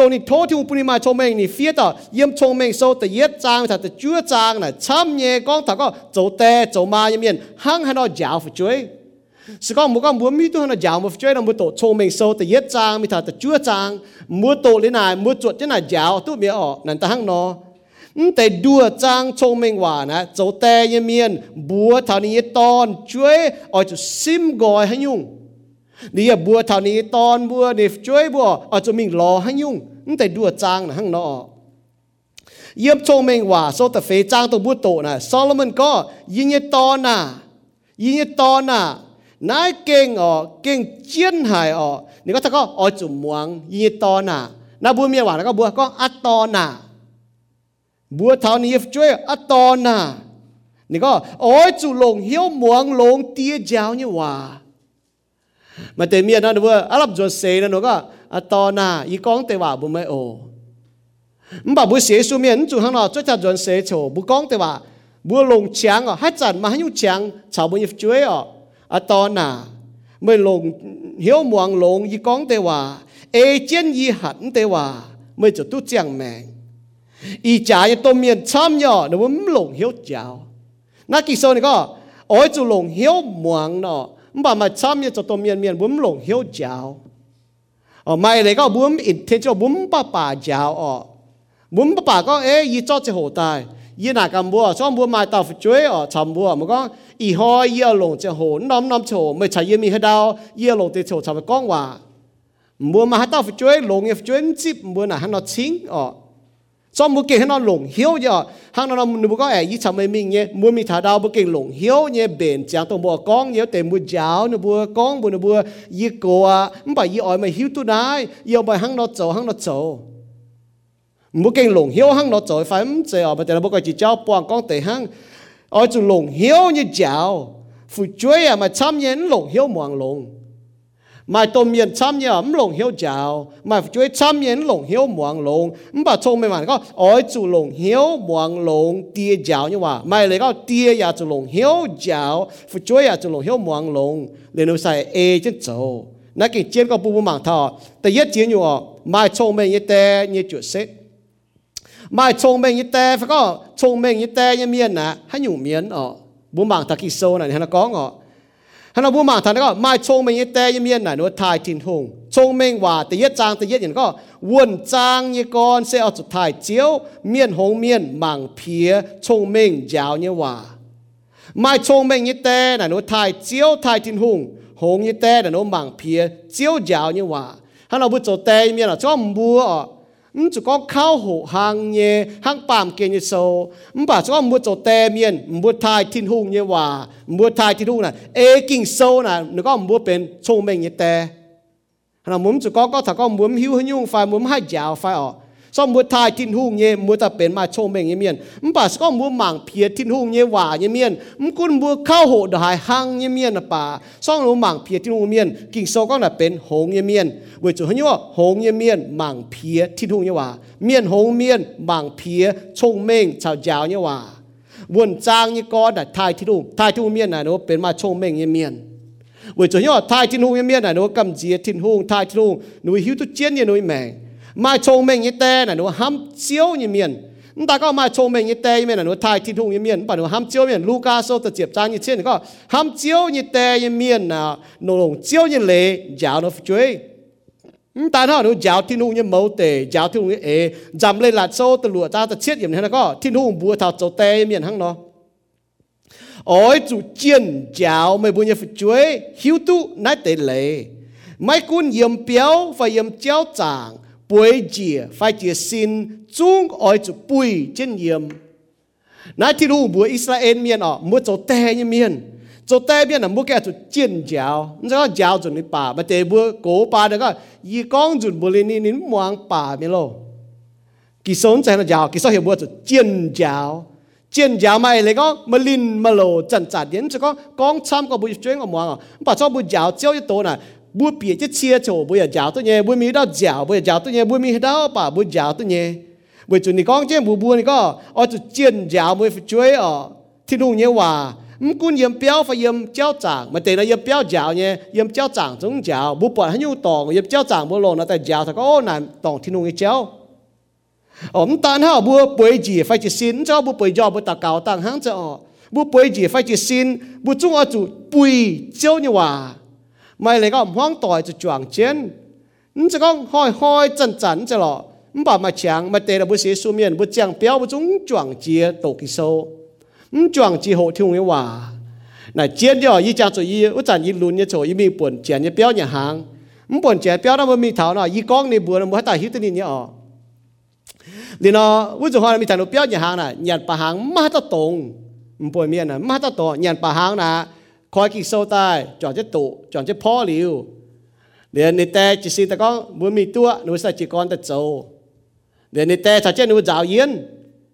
ฟียชงเมงยังว่าตายตัวนี้โทษที่อุปนิมาชงเมงนี่เฟียต่อเยี่ยมชงเมงโซแต่เย็ดจางถ้าแต่จั่วจางน่ะช้ำเย่ก้องถ้าก็โจแต่โจมายังเมียนหั่งให้เรายาวฝุช่วยสก็มุก็มัวมีตัวให้เรายาวมาฝุช่วยเรามัวโตชงเมงโซแต่เย็ดจางมีถ้าแต่จั่วจางมัวโตเลยนายมัวจวดจะน่ายาวตู้เมียออกนั่นแต่หั่งนอแต่ดัวจางชงเมงว่านะโจแต่ยังเมียนบัวเท่านี้ตอนช่วยออกจะซิมกอยให้ยุ่ง นี่บัวเท่านี้ตอนบัวนี่ช่วยบัวอาจจะมีรอให้ยุ่ง นั่นแต่ดัวจางนะข้างนอกเยี่ยมโชงเมงว่าโซแต่เฟจางตัวบัวโตนะโซโลมอนก็ยิงยตอนน่ะยิงยตอนน่ะนายเก่งอ๋อเก่งเจียนหายอ๋อนี่ก็ถ้าก็อ๋อจุ่มมวงยิงยตอนน่ะนาบัวเมียหวานแล้วก็บัวก็อัตตอนน่ะบัวเท่านี้ช่วยอัตตอนน่ะนี่ก็อ๋อจุลงเหี้ยวมวงลงเตี้ยเจ้าเนี่ยว่า mà tên miền nó vừa á lấp rồi xế nó có à to na y con tế bà bố mẹ ồ bà bố xế xu miễn chủ hàng nào cho chặt dọn xế chỗ bố con tế bà bố lồng chàng à hát chặt mà hát nhu chàng chào bu nhịp chuối à à to na mới lồng hiếu muang lồng y con tế hòa, ê e chân y hẳn tế hòa, mới cho tu chàng mẹ y chả y tôm miền chăm nhỏ nó muốn lồng hiếu chào na kỳ sâu này có ôi chủ lồng hiếu muang nọ bà mà chăm y cho tôm miền miền muốn lồng hiếu chào ờ mai này có bún, ít thế cho bún bà bà giàu ờ. Bún bà bà có ấy y cho chỉ hồ tài. Y nào cầm búa, cho búa mai tàu chuối ờ chầm búa, mà có y ho, y lồng chỉ hồ nóm nóm chỉ hồ mới chạy y mi hết đâu y lồng thì chỉ hồ chầm con hòa búa mà hết tàu chuối lồng y chuối chip búa nào hắn nó ờ cho một cái nó lủng hiếu giờ. Hàng nó nó có ai ý chăm mấy mình nhé, mua mình thả đào một cái lủng hiếu nhé, bền chẳng tôi mua con nhé để mua giáo nó mua con mua nó mua ý cô à không phải ý ỏi mà hiếu tôi nái yêu bài hàng nó chỗ hàng nó chỗ một cái lủng hiếu hàng nó chỗ phải không? Chơi ở mà để nó có chỉ cháu bọn con tệ hàng ở chỗ lủng hiếu như giáo phụ chuối à mà chăm nhé, lủng hiếu mhoàng lủng mà tôm miền chăm nhớ ấm lồng hiếu chào mà chuối chăm nhớ lồng hiếu muang lồng ấm bà thông mình mà có ở chủ lồng hiếu muang lồng tia chào như vậy mà lấy có tia ya chủ lồng hiếu chào phụ chuối ya chủ lồng hiếu muang lồng để nó xài e chân châu nãy cái chiến có bu bu mảng thọแต่ยัดchiếnอยู่อ่ะmà thông mình như thế như chuột xếp mà thông mình như thế phải có thông mình như thế như miền nè hay nhung miền ờ bu mảng ta kỳ sâu này hay là có ngọ ฮันเอาบัวมาทานก็ไม่ชงเมงยี่แต่ยี่เมียนน่ะนัวทายทินหงชงเมงว่าแต่ยะจางแต่ยะอย่างก็วนจางยี่ก่อนเสียเอาสุดท้ายเจียวเมียนหงเมียนมังเพียชงเม hắn nói bố mà thằng đó mai chong mình yết tê yếm yến này nó thay tin hùng chong mình hòa tự yết trang tự yết yến có quần trang như con sẽ ở chỗ thay chiếu miên hồng miên mảng phía chong mình giáo như hòa mai chong mình yết tê này nó thay chiếu thay tin hùng hồng yết tê này nó mảng phía chiếu giáo như hòa hắn nói bố chỗ tê yếm yến là cho mua 唔就讲靠好行嘢，行扮嘅嘢数，唔把就讲唔会做地面，唔会太天空嘢话，唔会太天空啦，诶见数啦，你讲唔会变聪明嘅地，系啦，唔就讲讲头讲唔会晓用快，唔系教快哦。 so mu thai tin hung ye mu ta pen ma cho meng yemien m pa so mu mang phia tin hung ye wa yemien m kun mu khao ho da hai hang yemien pa so mu mang phia tin hung yemien king so ko na pen hong yemien we chu hanyo hong yemien mang phia tin hung ye wa mien hong mien mang phia chong meng chao jao ye wa won chang ye ko da thai tin hung thai tin hung mien na no pen ma chong meng yemien 为着要太天空一面来，侬咁子天空太天空，侬晓得见嘢侬咩？mai chong meng như te này, nó ham chiếu như miền. Ta có mai chong meng như te miền là nó thai thịt thung như miền bản nó ham chiếu miền. Luca số tập chiếp trang như trên có ham chiếu như te như miền là nó lồng chiếu như lệ giáo nó chuối. Ta nó nó giáo thịt hùng như mẫu tề giáo thịt hùng như ế. Dám lên lạt sâu từ lụa ta ta chết yểm thế nó có thịt hùng bùa thảo châu tề miền hăng nó. Ôi chủ chiên giáo mày bùa như phải chuối hiếu tu nãy tề lệ. Mai cún yếm béo phải yếm chéo chàng bùi chìa phải chìa xin chung ôi chủ bùi trên yếm nãy thiên hùng bùa Israel miền ọ mua chỗ tè như miền chỗ tè miền là mua cái chỗ chân giáo. Nó có giáo chuẩn đi bà. Mà tè bùa cố bà đó có y con chuẩn bùa lên nín muang bà miền lô. Kỳ sống chạy là giáo, kỳ sống hiểu bùa chỗ chân giáo. Chân giáo mà lại có, mà linh, mà lô chân chặt đến cho có, con chăm có bùi chuyên ở muang à bà cho bùi giáo giáo như tổ này bu bia chết chia chỗ bu ya giáo tôi nhé bu mi đó giáo bu ya giáo tôi nhé bu mi đó bà bu giáo tôi nhé. Bu chủ này con chứ bu bu này có ở chỗ chiên giáo bu phải chuối ở thiên hùng nhé hòa. Mình cũng yếm béo phải yếm chéo chảng mà tên là yếm béo giáo nhé, yếm chéo chảng giống giáo bu bỏ hắn nhu tòng, yếm chéo chảng bu lồn nó tại giáo thằng có nản, tòng thiên hùng cái chéo. Ông tan ha bu bơi gì phải chỉ xin cho bu bơi gió bu tạt cao tăng hắn cho bu bơi gì phải chỉ xin bu chúng ở chủ bùi chéo như hòa mày lấy gom hoang tỏi cho chuẩn chiến nhưng sẽ có hoi hoi chân chắn cho lọ nhưng bảo mà chẳng mà tê là bữa sĩ su miền bữa chẳng béo bữa chúng chuang chia tổ kỳ sâu nhưng chuẩn chia hộ thiêu nghĩa hòa này chiến đi y chang cho y út chẳng y lùn như chỗ y mi buồn chén như béo nhà hàng nhưng buồn chén béo nó mới mi thảo nó y con này buồn nó mới tài hiếu tên nhỉ ở thì nó út dùng hoa mi thảo nó béo nhà hàng này nhặt bà hàng mát tao tùng buồn miền này mát tao tổ nhặt bà hàng này coi kỳ sâu tai, chọn chất tụ, chọn chất phó liều để nị tè chỉ xin ta có muốn mì tua, nuôi sai chỉ con ta sâu để nị tè chả chết nuôi giáo yên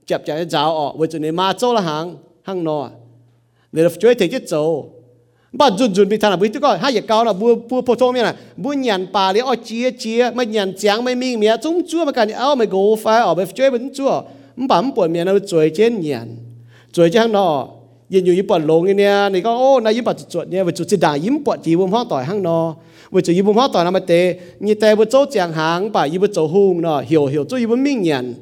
chập chả giáo ọ, với chỗ này ma sâu là hàng hàng nọ. Để chơi thể chất sâu bà dùn dùn bị thằng là bùi tôi coi, hai giờ cao là bùa bùa phổ thông là bùa nhàn bà lấy ở chia chia mà nhàn chán mà mình mía, chúng chua mà cả nhà ao mà gấu phai, ở bên chơi bên chua bà không bỏ mía nó chơi trên nhàn chơi trên hàng nọ yên như yếm bọt lông nghe nè, này có, ô nay yếm bọt chuột nè, với chuột chỉ đại yếm bọt chỉ bùm hoa tỏi hang nọ với chuột yếm hoa tỏi làm tệ như tệ với chỗ chàng hàng bà với chỗ hung nọ hiểu hiểu chỗ yếm minh nhận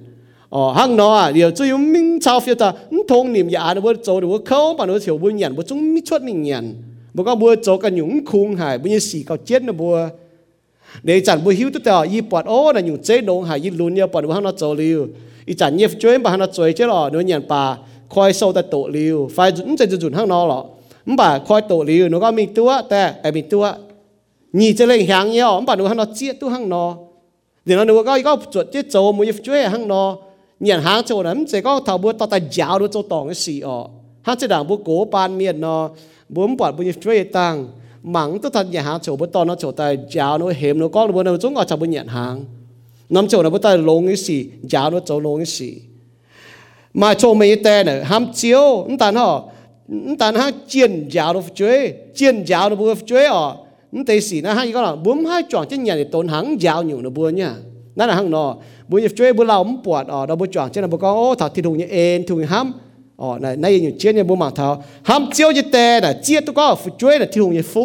ờ hang nọ à hiểu chỗ yếm minh sao phía ta thông niệm dạ giả với chỗ được khâu, bà nó hiểu với nhận với chúng mi chuột minh nhận bố có bố chỗ cả khung hải bố như xì cao chết nó bố để chẳng bố hiếu tất cả y bọt ô là những chế đồ hải y luôn nhau bọt bố hang nó chỗ liu y chẳng nhef chơi bà hang nó chơi chứ lọ คอยโซตโตลิวไฟจุนจะจุนข้างนอกหรอมบ่าคอยโตลิวหนูก็มีตัวแต่ไอมีตัวนี่จะเล่งหางเยาะมบ่าหนูข้างนอกเจี๊ยตัวข้างนอกเดี๋ยวหนูก็ก็จุดเจี๊ยโจมุยช่วยข้างนอกเนี่ยหางโจนั้นจะก็เท่าบัวต่อแต่ยาวดูโจตองสีออกห้าจะด่างบัวโกปานเมียนนอบัวมปอดบัวช่วยตังหมังตัวทันเนี่ยหางโจบัวตอนนอโจแต่ยาวหนูเห็มหนูก็บัวหนูจงก็จะบัวเนี่ยหางน้ำโจนะบัวแต่ลงอีสียาวหนูโจลงอีสี mà chỗ mấy tên này ham chiếu không tàn họ không tàn hắn chiến giáo nó chơi chiến giáo nó bữa chơi ọ không thấy gì nó hay có là bướm hai chọn trên nhà để tốn hắn giáo nhiều nó bữa nhaนั่นแหละหังนอบุญช่วยบุเราไม่ปวดอ๋อเราบุจวงเช่นเราบอกโอ้ถ้าที่ถุงเนี่ยเอ็นถุงห้ำอ๋อในในอยู่เช่นเนี่ยบุมาเท้าห้ำเจียวจะแต่น่ะเจียตัวก็ฝึกช่วยน่ะที่ถุงเนี่ยฟุ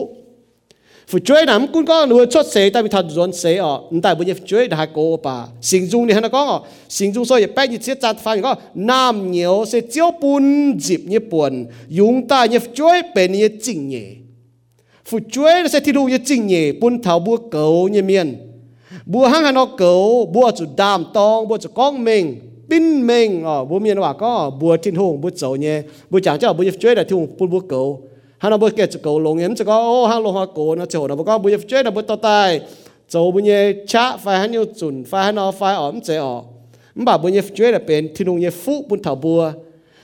phụ chuối nắm cũng có nuôi chốt xế ta bị thật dọn xế ở. Tại bây giờ phụ chuối đã cố bà. Sinh dung thì hắn có. Ở sinh dung soi bé như chết chặt phai có. Nam nhiều sẽ chiếu bún dịp như buồn. Dùng ta như phụ chuối bên như chỉnh nhẹ, phụ chuối sẽ thi đua như chỉnh nhẹ, bún thảo búa cầu như miên, búa hăng hà nó cầu búa chủ đàm tông búa chủ con mình pin mình ở búa miền hòa có búa thiên hùng búa chậu nhẹ, búa chẳng chắc, búa như phụ chuối thi đua hùng búa cầu hắn bố kể cho cầu lồng em cho có ô hắn lồng hoa cổ, nó chỗ nó bố có bùi chế nó bố tao tài chỗ bùi nhé chá phải hắn yêu chuẩn phải hắn nó phải ổn chế ỏ mà bảo bùi nhé chế là bên thiên nông nhé phụ bún thảo bùa.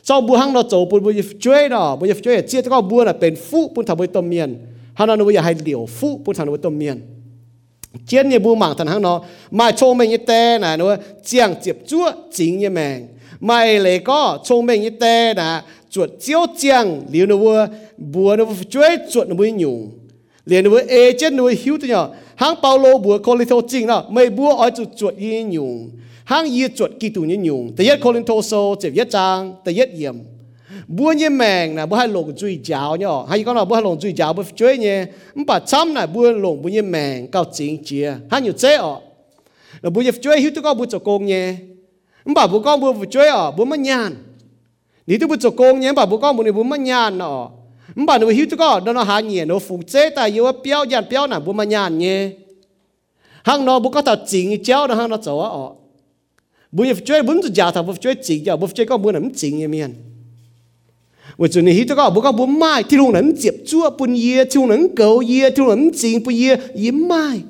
Sau bùa hăng nó chỗ bùi bùi chế đó. Bùi chế là chia cho có bùa là bên phụ bún thảo bùi tôm miền. Hắn nó bùi hay liều phụ bún thảo bùi tôm miên chiến như bùa mảng thằng hăng nó mai cho mình như tê này, nó chiang chụp chúa, chính như mèng mày lại có trong mình như thế là chuột chiếu chăng liền nó vừa bùa nó vừa chơi chuột nó mới nhung liền nó vừa ê chân nó vừa hiếu thế nhở hàng bao lô bùa con little chinh nào mày bùa ở chuột chuột như nhung hàng y chuột kỳ tù như nhung tự nhất con little sô chụp nhất trang tự nhất yếm bùa như mèn là bùa hai lồng duy giáo nhở hay con nào bùa hai lồng duy giáo bùa chơi nhé. Bà chăm là bùa lồng bùa như mèn cao chính chia. Hàng nhiều chế ọ. Là bùa chơi hiếu tôi có bùa cho công nhé bà bố con bố phải chơi ở, bố mất nhàn nếu tôi bố cho con nhé bà bố con bố này bố mất nhàn nọ bảo nó hiu tôi có đó nó hạ nhẹ, nó phụ chế ta yêu béo dàn béo nà, bố mất nhàn nhé. Hàng nó bố có tao chỉnh chéo nó hàng nó chỗ ở. Bố phải chơi, bố tôi giả thằng bố chơi chỉnh giờ bố chơi con bố nằm chỉnh như miền. Bố cho nên hiu tôi có bố con bố mai thì luôn nằm chụp chua bún ye thì luôn nằm cầu ye thì luôn nằm chỉnh bún ye yếm mai.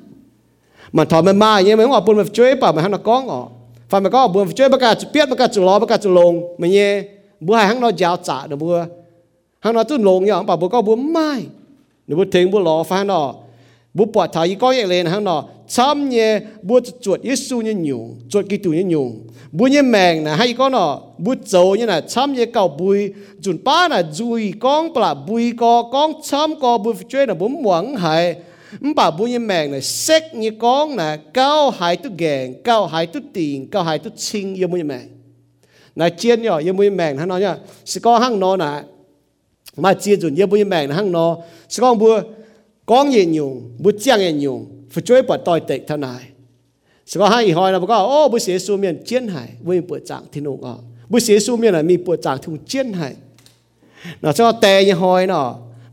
Mà thọ mà mai nhé, mấy ông bố phải chơi bảo mà hàng nó có ngọ phải mà có bữa chơi bắt cả biết bắt cả chủ lo bắt cả chủ lồng mà nhé. Bữa hai hắn nói giáo trả được bữa hắn nói chút lồng nhau bảo bữa có buồn mai. Nếu bữa thèm bữa lo phải nó bữa bỏ thải có vậy lên, hắn nọ chăm nhé bữa chuột Giêsu như nhung chuột Kitô như nhung bữa nhé mèn nè, hay có nọ bữa dầu như là chăm nhé, cầu bùi. Chuẩn ba nè, dùi con là bùi co, con chăm co bùi chơi là bốn muỗng hay งเนี่ยมันปัดบัวก็บัวช่วยอ่ะบัวมันยานนี่ตัวบัวจะโกงเนี่ยปัดบัวก็บัวเนี่ยบัวมันยานเนาะมันปัดบัวหิวตัวก็เนาะหาเนี่ยเนาะฝูงเจ้แต่อยู่ว่าเปี้ยวยานเปี้ยวน่ะบัวมันยานเนี่ยห้างเนาะบัวก็ตัดจริงเจ้าเนาะห้างเนาะเจ้าอ่ะ bây giờ chơi bốn giờ già thà bố chơi chỉ giờ bố chơi có bố nắm chính như miền vậy cho nên hít có bố có bố mai thì luôn nắm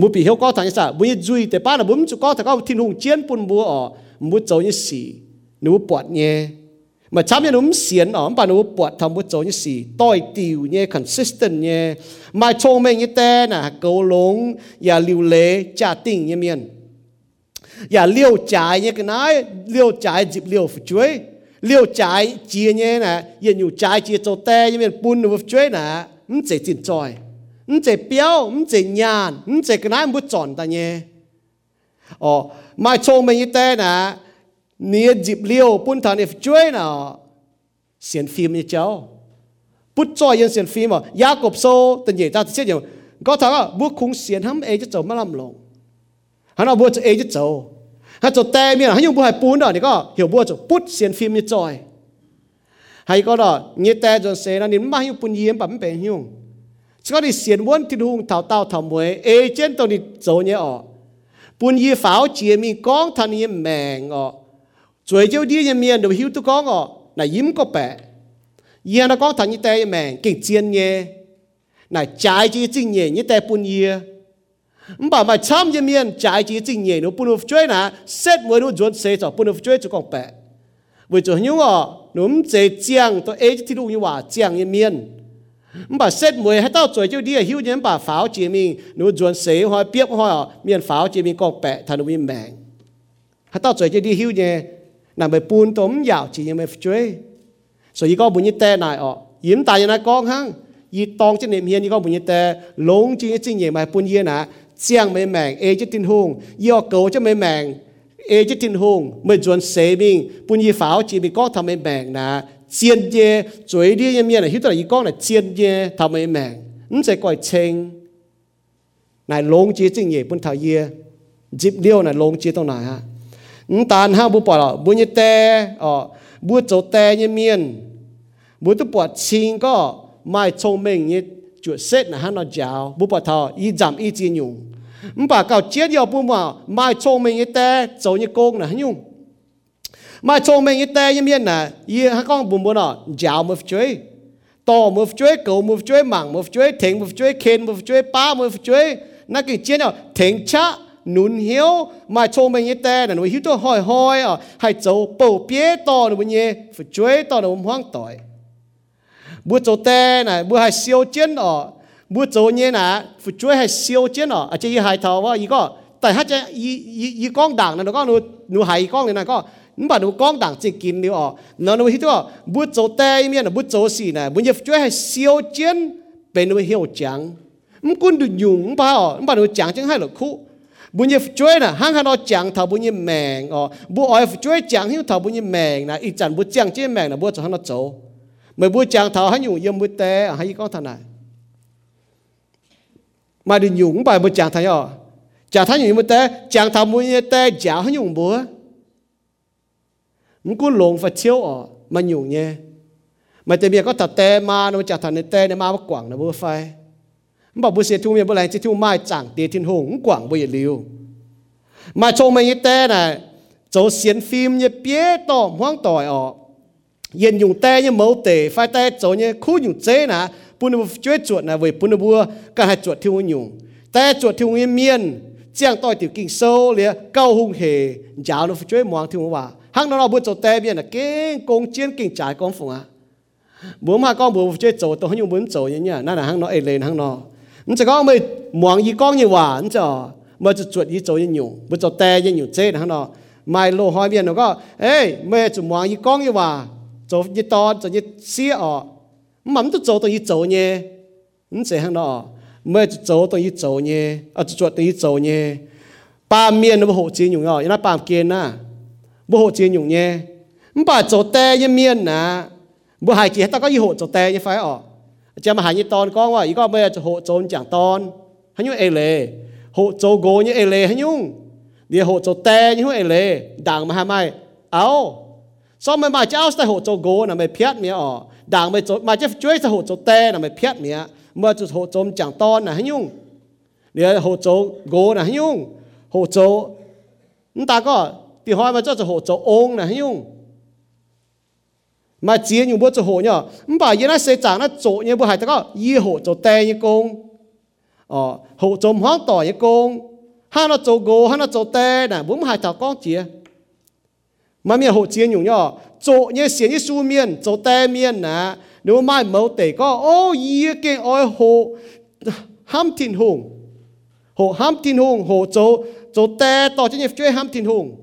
มูปีเฮียวก็ทางนี้สะบุญจุยแต่ป้าน่ะบุญจุก็แต่ก็ทิ้งหงเจียนปุ่นบัวอ๋อมุดโจนี่สีหนูปวดเงี้ยมาช้ำยันหนุ่มเสียนอ๋อป่าหนูปวดทำมุดโจนี่สีต่อยติวเงี้ย consistent เงี้ยมาชงเมงี้แต่น่ะเกาหลงอย่าลิวเละจ่าติ่งเงี้ยเมียนอย่าเลี้ยวจ่ายเงี้ยกันนะเลี้ยวจ่ายจิบเลี้ยวช่วยเลี้ยวจ่ายเจียเงี้ยน่ะยันอยู่จ่ายเจียโจแต่เงี้ยเมียนปุ่นหนูช่วยน่ะมันเจ็บจินจอย 唔只表，唔只人，唔只個人唔賺得嘢。哦，買錯咪一啲呢？你接料半頭你追呢？先 film 一招，不再用先 film 啊！雅各書等嘢，但係即係嗰頭啊，不空先冚 A 一做乜冧龍？喺度不做 A 一做，喺做爹面，喺用不係半啊！你個又不做，不先 film 一再，係嗰度你爹就寫啦，你唔係要半夜唔笨病用。 สก็ดิเสียนวนติดหุงเท่าเต่าเท่ามวยเอเจนตัวนี้โจเนี่ยอ๋อปุ่นยีฝาวเจียมีก้องทานี้แมงอ๋อสวยเจ้าดียังเมียนดูหิวตุก้องอ๋อน่ะยิ้มก็แปะเยียนะก้องทานี้แต่แมงเก่งเจียนเย่น่ะจ่ายจีจริงเย่นี่แต่ปุ่นยีมบ่มาช้ำยังเมียนจ่ายจีจริงเย่หนูปุ่นอุฟช่วยนะเสร็จมวยหนูจวนเสียจ่อปุ่นอุฟช่วยจุกองแปะเวจุนยุ่งอ๋อหนุ่มเจียงตัวเอที่ลูกยี่ว่าเจียงยังเมียน mà xét mùi hết tao rồi chứ đi hiểu nhân bà pháo chỉ mình nụ chuẩn sĩ hoa biếp hoa miền pháo chỉ mình còn bẹ thằng mình mẹ hết tao rồi chứ đi hiểu nhé nằm bề buôn tóm dạo chỉ như mày chơi so y có bùn như tè này ọ yếm tài như này con hăng y tòng trên niệm hiền y có bùn như tè lúng chỉ như chính nhỉ mày buôn yên à chiang mày mẹ ê chứ tin hùng yo cầu cho mày mẹ ê chứ tin hùng mày chuẩn sĩ mình buôn y pháo chỉ mình có thằng mày mẹ nà chiến ye rồi đi như miền này hiểu tôi là con là chiến ye thao mấy mèn không sẽ coi chênh này long chi chính nhỉ bún thao ye dịp điêu này long chi tao này ha không tàn ha bu bỏ là bu như te ờ bu chỗ te như miền bu tu bỏ chinh có mai trông mình như chuột xét này hắn nó chào bu bỏ thao y giảm y chi nhung không bà cao chết yêu bu mà mai trông mình như te chỗ như công này hắn nhung mà cho mình như thế như yên nè y hắn con? Bùm bùm nọ giáo mập chuối. To mập chuối cầu mập chuối, mảng mập chuối, thỉnh mập chuối, khen mập chuối ba mập chuối. Nó cái chiến nào thỉnh cha, nún hiếu. Mà cho mình như thế là nó hiếu tôi hỏi hỏi à hãy cháu bầu bía to nó bùm nhé mập chuối to nó bùm hoang tội. bữa cháu tê này bữa hay siêu chiến ở, bữa cháu nhé nè mập chuối hay siêu chiến ở. À chỉ hai thầu vào gì có, tại hát chứ y y y con đảng này nó có nó nó hay con này này có. นาะเถงชะหนุนเหียวมาโชว์มันยี่แต่หนูหิวตัวหอยหอยอ่ะให้โจเป่าเปี้ยต่อหนูมันยี่ฝึกช่วยต่อหนูห้องต่อยบัวโจแต่น่ะบัวให้เซียวเจนอ่ะบัวโจเนี่ยน่ะฝึกช่วยให้เซียวเจนอ่ะอาจจะยี่หายเท่าว่าอีก็แต่ถ้าจะอีอีอีกล้องด่างนะห งกูหลงฟัดเชียวอ๋อมันอยู่เนี่ยมันจะมีก็ตัดเตมาโนจากทันเตในมามากว่างนะบัวไฟมันบอกบุเสียทุ่มยังบุแรงจะทุ่มไม้จางเตียทินหงกว่างบุยลิวมาชงมายี่เต้น่ะโจเสียนฟิล์มเนี่ยเปี้ยต่อมห้องต่อยอ๋อเย็นยุงเต้เนี่ยเมาเตะไฟเต้โจเนี่ยคู่ยุงเจ้น่ะปุ่นบัวช่วยจวดน่ะเว้ยปุ่นบัวก็ให้จวดที่หุ่นยุงแต่จวดที่หุ่นเมียนเจียงต่อยติวกิ่งโซ่เลยเก้าหงเหยาวเราช่วยมองที่หุ่นว่า hòa hăng nó bữa chỗ tè biển là kinh công chiến kinh trái công phụng à bữa mà con bữa chơi chỗ tôi không muốn chỗ như nhá นั่น là hăng nó ấy lên hăng nó. Nó chỉ có mấy muộn gì con như hòa nó cho mà chỉ chuột gì chỗ như nhiều bữa chỗ tè như nhiều chết hăng nó. Mai lô hỏi biển nó có, ê mấy chỉ muộn gì con như hòa. Chỗ như to chỗ như xía ở mắm tôi chỗ tôi như chỗ nhé nó sẽ hăng nó mấy chỗ tôi như chỗ nhé à chuột tôi như chỗ nhé ba miền nó hộ chiến nhiều rồi nó ba kiên na บ่โหจีนอยู่เนี่ยมันป่าโจแต่ยังเมียนนะบ่หายกี่ตาก็ยี่โหโจแต่ยังไฟออกจะมาหายี่ตอนก็ว่าอีก็ไม่จะโหโจนจังตอนให้ยุ่งเอเลโหโจโกเนี่ยเอเลให้ยุ่งเดี๋ยวโหโจแต่ยุ่งเอเลด่างมาหาไม่เอาซ้อมไม่มาจะเอาแต่โหโจโกน่ะไม่เพี้ยนเมียออกด่างไม่โจมาจะช่วยแต่โหโจแต่น่ะไม่เพี้ยนเมียเมื่อจะโหโจมจังตอนน่ะให้ยุ่งเดี๋ยวโหโจโกน่ะให้ยุ่งโหโจนั่นตาก็ thì hỏi mà cho cho hộ cho ông này nhung? Mà chiến nhung bữa cho hộ nhở mà bà yên sẽ chẳng nó chỗ như bữa hai ta có y hộ cho tè như công ờ hộ cho hoang tỏi như công hai nó cho gô hai nó cho tè nè bốn hai thằng có chia mà miệng hộ chia nhung nhở chỗ như xiên như su miên cho tè miên nè, nếu mai mẫu tể có, ô y cái ôi hộ ham thiên hùng. Hộ ham thiên hùng hộ cho cho tè tỏ cho như chơi ham thiên hùng.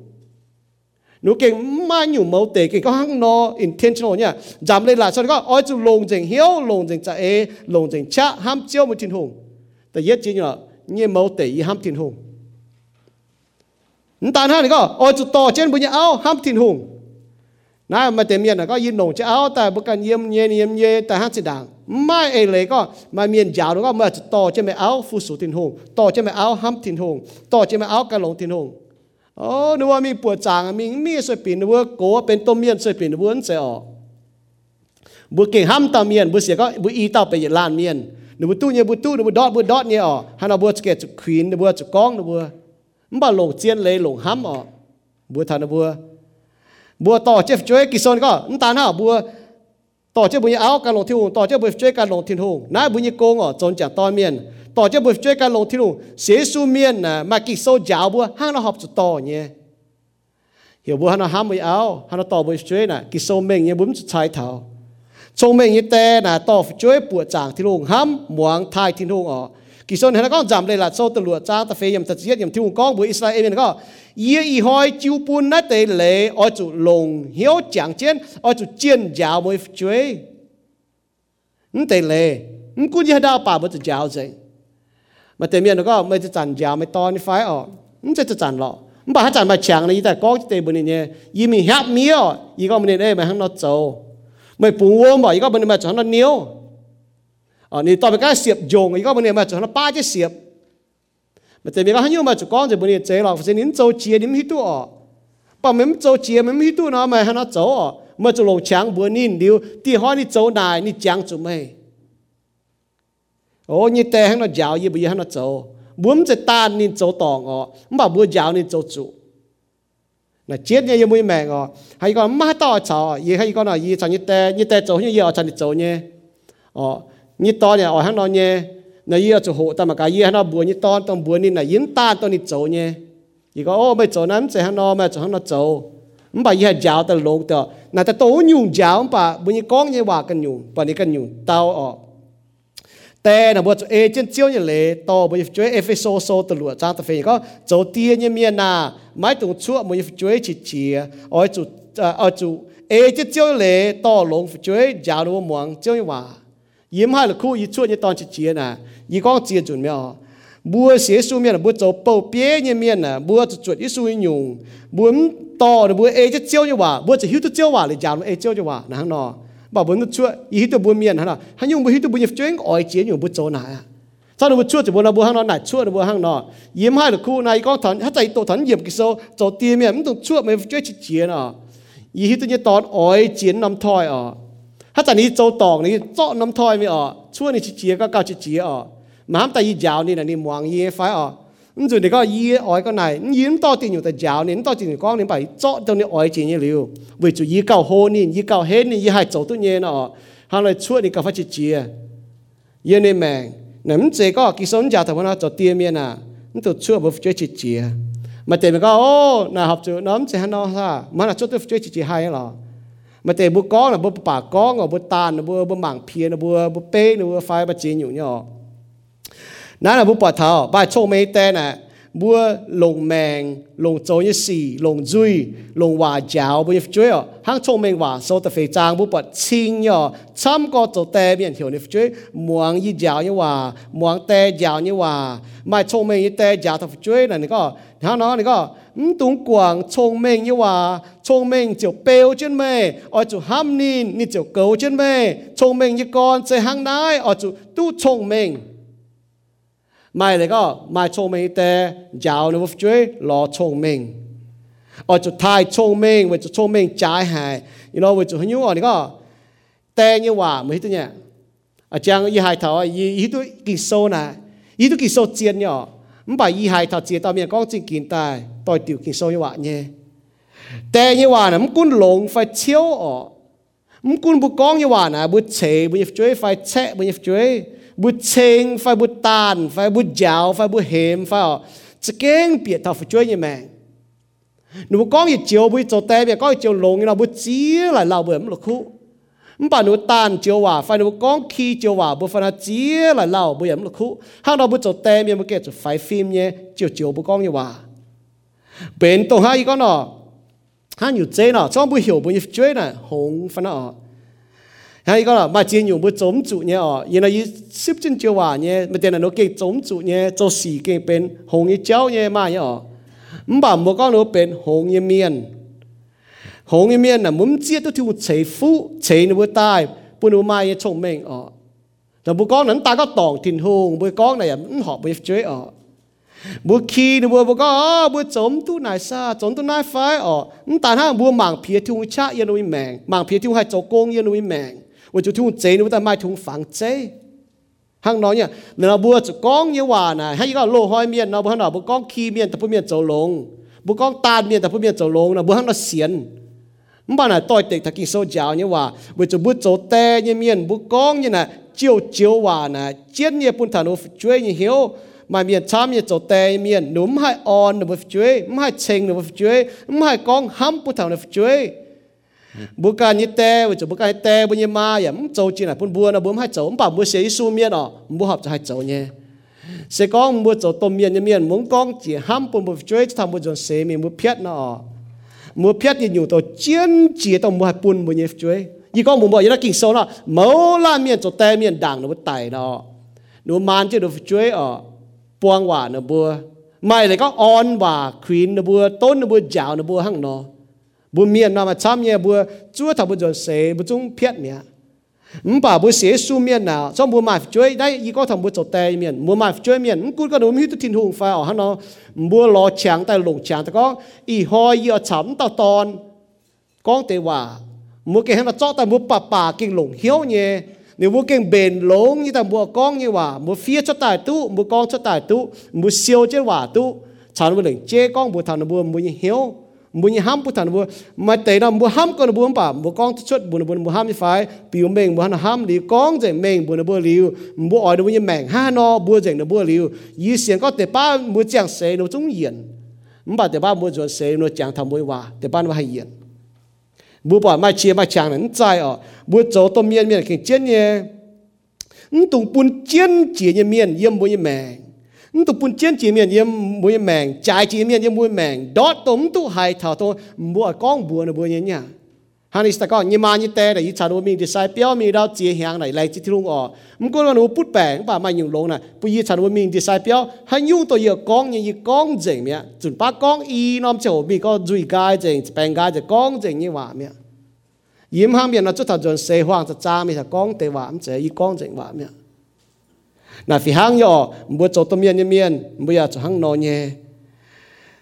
นูเก่งมาอยู่เมาเตะเก่งก็หังนอ intentional เนี่ยจำเลยล่ะฉันก็อ้อยจูลงเจงเหี้ยวลงเจงจะเอลงเจงชะห้ามเจียวมือทิ้งหงแต่เย็ดจริงอ่ะเนี่ยเมาเตะยี่ห้ามทิ้งหงนั่นตาหน้านี่ก็อ้อยจูต่อเช่นบุญเอาห้ามทิ้งหงนะมาเต็มเมียนก็ยินหลงจะเอาแต่บุกันเยี่ยมเยี่ยเยี่ยมเยี่ยแต่ห้ามสิดังไม่เอเลยก็มาเมียนยาวแล้วก็มาต่อจะไม่เอาฟูสูทิ้งหงต่อจะไม่เอาห้ามทิ้งหงต่อจะไม่เอาการหลงทิ้งหง โอ้นึกว่ามีปวดจางมีมีสวยปีนนึกว่าโกเป็นต้มเมียนสวยปีนนึกว่าเสียออกบุเก่งห้ามตาเมียนบุเสียก็บุอีเต้าไปยลานเมียนนึกว่าตู้เนี่ยบุตู้นึกว่าดอดบุดอดเนี่ยออกฮันเอาบัวจะเกตจุควีนนึกว่าจุก้องนึกว่ามันบ่หลงเจียนเลยหลงห้ามออกบัวทานบัวบัวต่อเจ็บช่วยกิโซนก็นตาลห้าบัว ต่อเจ็บบุญเอาการลงที่หงต่อเจ็บบุญช่วยการลงที่หงน้าบุญโกงอ่ะจนจากตอนเมียน ต่อจะบุช่วยกันลงที่นู่นเสียสูเมียนนะมากิโซยาวบัวห้างเราหอบจุดต่อเนี่ยเหี่ยวบัวห้างเราห้ามไม่เอาห้างเราต่อบุช่วยนะกิโซเมงเนี่ยบุ้มจุดชายเท้าชงเมงยี่แต่นะต่อช่วยปวดจางที่นู่นห้ามหมวงทายที่นู่นอ๋อกิโซนเห็นแล้วก็จำเลยล่ะโซตลวดจ้าตะเฟยยำตะเจียดยำที่นู่นก้องบัวอิสราเอ kison hena kon jam le la sâu te lua cha ta fe yam ta chiat yam thiu con bu israel en ko ye i hoi chiu pun nát te lệ o chu lồng hiếu chẳng chen o chu chien giáo moi chue nhưng te lệ n ku ye da pa bu chu giáo zai. Mà te mien ko mai chu chan jao mai to ni fai o. N che chu chan lo. N ba ha chẳng ba chang ni ta ko te bu nhé, ye yi mi hap mi o i ko mi ne ma hang no chou mai pu wo ma i ko bu ni ma chan nó niu จะจันหรอมันบอกให้จันมาแฉงเลยแต่ก็เตะบนนี้ยี่มีฮับมีอ่ะยี่ก็มันเนี่ยมาข้างนอกโจไม่ปูวัวบอกยี่ก็มันมาจากนั้นนิ้วอ๋อนี่ต่อไปก็เสียบโยงยี่ก็มันเนี่ยมาจากนั้นป้าจะเสียบ mà tại vì có nhiều mà chủ con thì bữa nay chế là phải nín châu chia nín hít tu ở bà mình châu chia mình hít tu nó mà hắn nó châu ở mà chủ lồng trắng bữa nín điều thì hỏi ni châu này ni trắng chủ mày ô như tè hắn nó giàu như bây giờ hắn nó châu muốnจะตานนินโจตองอ๋อมันบอกบัวยาวนินโจจุนะเจ็ดเนี่ยยังไม่แม่งอ๋อให้ก่อนมาต่อชอยี่ให้ก่อนอ่ะยี่ชอนยี่แต่ยี่แต่โจยี่ยี่อ๋อชอนยี่โจเนี่ยอ๋อ ยี่ตอนเนี่ยอ๋อข้างนอกเนี่ยนะยี่อ๋อจะโหแต่มากายยี่ข้างนอกบัวยี่ตอนต้องบัวนี่นะยิ้มตานตัวนี่โจเนี่ยยี่ก็โอ้ไม่โจนั้นจะข้างนอกไม่โจข้างนอกโจมันบอกยี่ให้ยาวแต่ลงแต่น่ะแต่โตยุ่งยาวมันป่ะบุญยี่ก้องยี่ว่ากันยุ่งป่ะนี่กันยุ่งเตาอ๋อ แต่นะบัวเอเจนเจียวเนี่ยเลยต่อบัวช่วยเอฟเอโซโซตลอดจ้างตะเฟยก็โจเตียเนี่ยเมียนาไม่ตรงชั่วบัวช่วยจิตเจียเอาจุเอาจุเอเจนเจียวเลยต่อลงช่วยยาวบัวมวงเจียวว่า ยิ้มให้ละคู่ยี่ช่วยยี่ตอนเจียน่ะยี่ก้องเจียจุนเมียบัวเสียสูเมียน่ะบัวเจ้าเป่าเปี้ยเนี่ยเมียน่ะบัวจะจวดยี่สูยยุงบัวมันต่อน่ะบัวเอจะเจียวยี่ว่าบัวจะหิวจะเจียวว่าเลยจานเอเจียวยี่ว่านะฮะนอบ่บัวมันช่วยยี่หิวตัวบัวเมียน่ะนะฮันยุงบัวหิวตัวบัวยี่จ้วงอ๋อยเจียอยู่บัวเจ้าหน่ะถ้าเราช่วยจะบัวน่ะบัวห้างนอหน่ะช่วยน่ะบัวห้างนอยิ้มให้ละคู่นายก้องถันถ้าใจโตถันเหยียบกิโซเจ้าเตี้ยเมียมันต้องช่วยไม่จ้วงเจียน่ะยี่หิวตัวยี่ตอนอ๋อยเจียนนำถอยอ๋อ ถ้าจากนี้โจตองนี่เจาะน้ำทอยไม่ออกช่วงนี้ชิเจียก็เกาชิเจียออกมาห้ามแต่ยี่ยาวนี่นะนี่มวงเย่ไฟออกนี่จุดนี้ก็เย่อ้อยก็ไหนยืมต่อติอยู่แต่ยาวนี่ต่อติอยู่ก้องนี่ไปเจาะตรงนี้อ้อยจีนี่เร็วเวจุยี่เก่าโฮนี่ยี่เก่าเฮนี่ยี่หายโจตุเย่นออกห้ามเลยช่วงนี้ก็ไฟชิเจียเย่นี่แมงนั่นเจก็กิสนยาแต่ว่าน่าจดเตี้ยเมียน่ะนี่ตัวช่วงบุฟเฟ่ชิเจียมาเต็มก็โอ้น่าหอบจุน้ำเจฮันนอซ่ามันน่ะจุดตัวเฟ่ชิเจียหายหรอ mà tệ bố có là bố bà có ngọ bố tàn là bố bố mảng phai bà chế nhủ nãy là bố bà thảo, bà châu mấy tên này bua lồng mèn lồng châu như xì lồng duy lồng hòa giáo bua chơi ở hàng châu mèn hòa số tập phê trang bua bật xin nhở chăm có tổ tè biển hiểu nếp chơi muang y giáo như hòa muang tè giáo như hòa. Mà châu mèn y tè giáo tập chơi là này có. Hàng nó này có ứng tung quảng chong mèng như hòa. Chong mèng chiều bèo chân mè ở chỗ ham nín nín chiều cầu chân mè chong mèng như con chơi hang nai ở chỗ tu chong mèng mai này có, mai chong mèng tè giáo nó vấp chơi lo chong mèng ở chỗ thai chong mèng với chỗ chong mèng trái hài. You know, với chỗ hình như ở này có. Tè như hòa, mới thế nhỉ. Ở trang y hai thảo, y y tu kỳ so nè y tu kỳ so chiên nhỉ. 唔係以係頭字當面講正見，但係代條件所以話呢，但係話呢，唔管浪費超哦，唔管不講嘅話呢，不邪不入嘴，快赤不入嘴，不清快不淡快不嚼快不鹹快哦，只驚別頭不嘴嘅命。你不講要照不做代表，講要照浪嘅啦，不知嚟鬧唔落苦。bà nụ tan chiếu hòa phải nụ con khi chiếu hòa bố phần chia là lao bố yếm lục khu hàng đó bố chỗ tem yếm bố kể chỗ phải phim nhé chiếu chiều bố con như hòa bên tổ hai con nọ hai nhiều chế nọ trong bố hiểu bố yếm chế nè hồng phần nọ hai con nọ mà chỉ nhiều bố chống trụ nhé ọ yên là yếm xếp chân chiếu hòa nhé mà tiền là nó kể chống trụ nhé cho xì kể bên hồng yếm chéo nhé mà nhé ọ bà bố con nó bên hồng yếm miền หงเมียนน่ะมุมเจี๊ยตัวที่วุฒิเฉยฟูเฉยนวุฒิตายปุ่นวุฒิไม่ชงเมงอ๋อแต่บุกองนั้นตาก็ตองถิ่นหงบุกองน่ะอย่างหอบไปเจ๊อ๋อบุคีนบัวบุก็อ๋อบัวจมตู้นายซาจมตู้นายไฟอ๋อนั่นตาห้างบัวหมางเพียทุ่งชะยันวิแมงหมางเพียทุ่งให้โจโกงยันวิแมงว่าจุทุ่งเจนว่าแต่ไม่ทุ่งฝังเจห้างน้อยเนี่ยเราบัวจะก้องเยาว่านะให้ก็โลห้อยเมียนเราบัวหน่อบัวก้องขี้เมียนแต่พวกเมียนโจลงบัวก้องตาเมียนแต่พวกเมียนโจลงนะบัวห้างเราเสียน mà là tôi tịch thật kinh sâu giáo như hòa. Bùa chỉ bút trâu tê như miền, bút con như là chiều chiều hòa là chết như bùn thằng nó chơi như hiếu. Mà miền chăm như trâu tê miền, núm hai on nó bùa chơi hai chênh nó bùa chơi hai con hâm bùa thằng nó chơi bukan ni bút wo bukan te bu ni ma ya m zhou jin la pun bu na bu hai zhou ba bu xế su miền o m bu cho hai zhou nhé. Sẽ có bu zhou tôm miền như miền mong con chỉ ham pun bu chui tham bu zhou se mi bu piat na mua piết thì nhiều tàu chiến chỉ tàu mua hạt bùn mua nhịp chuối gì có muốn mua như đó kinh sâu nó mẫu la miền cho tè miền đảng nó bắt tài đó. Nó man chứ được chuối ở buông hòa nó bùa mày lại có on và queen nó bùa tôn nó bùa giáo nó bùa hăng nó. Bùa miền nó mà chăm nhẹ bùa chúa thảo bùa dọn xế bùa chúng piết nhẹ 唔把不写书面呐，所以冇买追，但一个同冇做对面，冇买追面，唔估个农民都天空快哦，哈喏，唔冇落墙但落墙，就讲以后要沉到当，讲地话，冇见佢做但冇白白见龙晓嘢，你冇见变龙，你但冇讲嘢话，冇飞出大都，冇讲出大都，冇笑即话都，查到零借讲冇谈到冇冇晓。mun ham pu tan bu ma te na bu ham ko bu pa bu kong tu chut bu bu bu ham ni fai pi um meng bu ham li kong je meng bu bu liu bu oi bu ni meng ha no bu je na bu liu yi xian ko te pa mu jiang se no zung yin mu ba te pa mu zo se no jiang tham bui wa te pa no hai yin bu ba ma chia ma chang nen zai o bu zo to mien mien kin jian ye tung pun jian jian mien yem bu ni meng นตุปุนเจียนจีเมียนเยี่ยมมวยแมงจ่ายจีเมียนเยี่ยมมวยแมงดอตตมตุไฮถาตัวบัวก้องบัวนะบัวเนี่ยเนี่ยฮันอิสตะก้อนยี่มายี่แต่แต่ยี่ชาโนมีดีไซน์เปียวมีดาวเจียเฮียงไหนไรจิตที่ลุงออกมันก็รู้ปุ๊ดแปลงป่ามายุ่งลงนะปุยยี่ชาโนมีดีไซน์เปียวให้ยุ่งตัวเยอะก้องยี่ยี่ก้องเจ๋งเนี่ยจุนป้าก้องอีน้อมเจ้ามีก็จุยกายเจ๋งแปลงกายจะก้องเจ๋งยี่หว่าเนี่ยยิ้มห้ามเบียนเราจุดถัดจนเสียห่างจะจ้ามีแต่ก้องเตะหวามเจ๋งยี่ก้องเจ๋งหวามเนี่ย na phi hang yo bu cho to mien mien bu ya cho hang no nye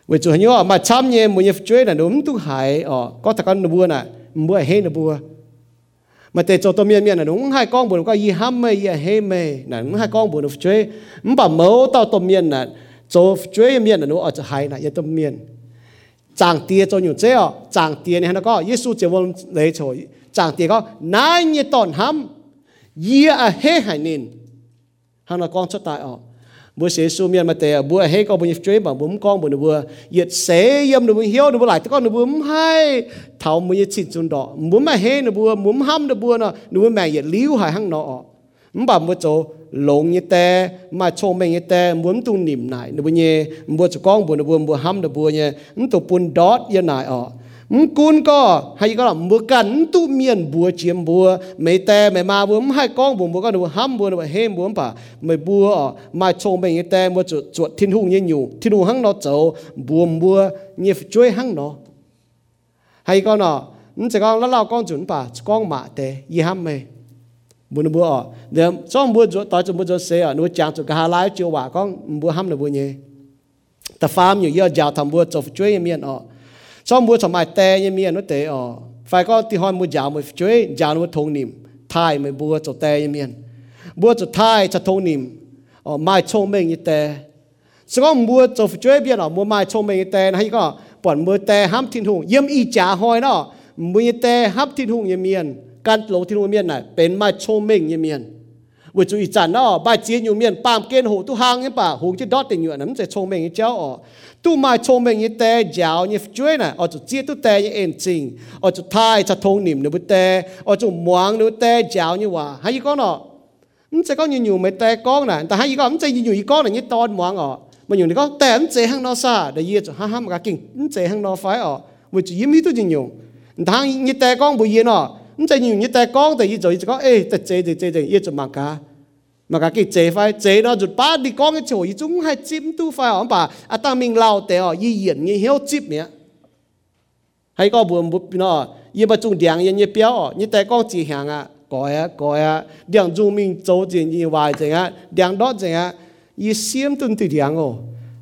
we cho nyo ma cham nye mu ye chue na dum tu hai o ờ, có ta kan bu na bu he na bu mà tệ cho tôi miên miên là đúng hai con buồn có gì ham mê gì hê mê là đúng hai con bu chơi mà bảo mẫu tao tôi miên là cho chơi miên là nó ở chỗ hai là ye to miên chàng tia cho nhiều chơi ó ờ, chàng tia này nó có Giêsu chỉ vốn lấy cho chàng tia có nãy như tòn ham gì à hê hải nín hàng là con xuất tại ọ bữa sẽ su miền mà tè bữa hết con bữa chơi bằng bún con bữa bữa yết sẽ yếm nó bữa hiếu nó bữa lại con nó bữa hay thầu bữa yết xin chun đỏ bữa mà hết nó bữa bữa ham nó bữa nó nó bữa mẹ yết liu hay hăng nó ọ bữa bà bữa chỗ lồng như tè, mà trông mình như tè muốn tu niệm này nó bữa nhẹ bữa chỗ con bữa nó bữa bữa ham nó bữa nhẹ nó tu bún đót như này ọ cún có hay có là mua cắn tu miền bùa chiếm bùa. Mấy tè mấy ma bùa hai con bùa bùa, con bùa ham bùa bùa hem bùa bà mấy bùa ở, mà chồng mấy tè mua chuột chuột thiên hùng như nhiều thiên hùng hăng nó chậu bùa bùa, như chơi hăng nó. Hay con nó ừ, chỉ con lão lão con chuẩn bà con mạ tè y ham mày bùa nó bùa ở, để trong bùa chuột tại chuột bùa chuột xe ở, nuôi chăn chuột cá lái chiều bà con bùa ham là bùa nhỉ ta farm nhiều giờ giàu thầm bùa chuột chơi miền ở cho mua cho mai tè như miền nó tè ờ. Phải có thì hòn mua giàu mua chơi giàu mua thông niệm. Thai mới bua cho tè như miền bua cho thai cho thông niệm. Ờ mai trông mình như tè sau đó mua cho chuối biết là mua mai trông mình như tè hay có bọn mua tè hám thiên hùng, yếm y trả hoài đó. Mua như tè hám thiên hùng như miền căn lỗ thiên hùng miền này bên mai trông mình như miền vừa chú ý chán đó bài chiến nhiều miền bàm kiên hồ tu hàng như bà hùng chứ đó tình nhuận nắm sẽ trông mình như chéo tu mai cho mình như thế giáo như chuối này ở chỗ chia tu thế như em chính ở chỗ thai cho thông niệm nữa thế ở chỗ muang nữa thế giáo như hòa. Hay gì con nọ không sẽ có nhiều nhiều mấy thế con này ta hay gì con? Không sẽ nhiều nhiều con này như ton muang ở. Mà nhiều có thế không sẽ hàng nó xa. Để gì cho ha ha mà cái kinh. Không sẽ hàng nó phải ở. Vì chỉ yếm tu nhiều thằng như thế con bùi yên nọ không sẽ nhiều như thế con. Thì giờ chỉ có, ê thế thế thế thế tè yên cho mà cả mà cái chế phải chế nó rụt ba đi con cái chỗ ý chúng hay chim tu phải ông bà à ta mình lao tế ở y hiển như hiếu chip nhé hay có buồn bút nó y mà chúng điang yên như béo như tế con chỉ hàng à coi à coi à điang chúng mình châu tiền như vài tiền à điang đó tiền à y xiêm tuân từ điang ồ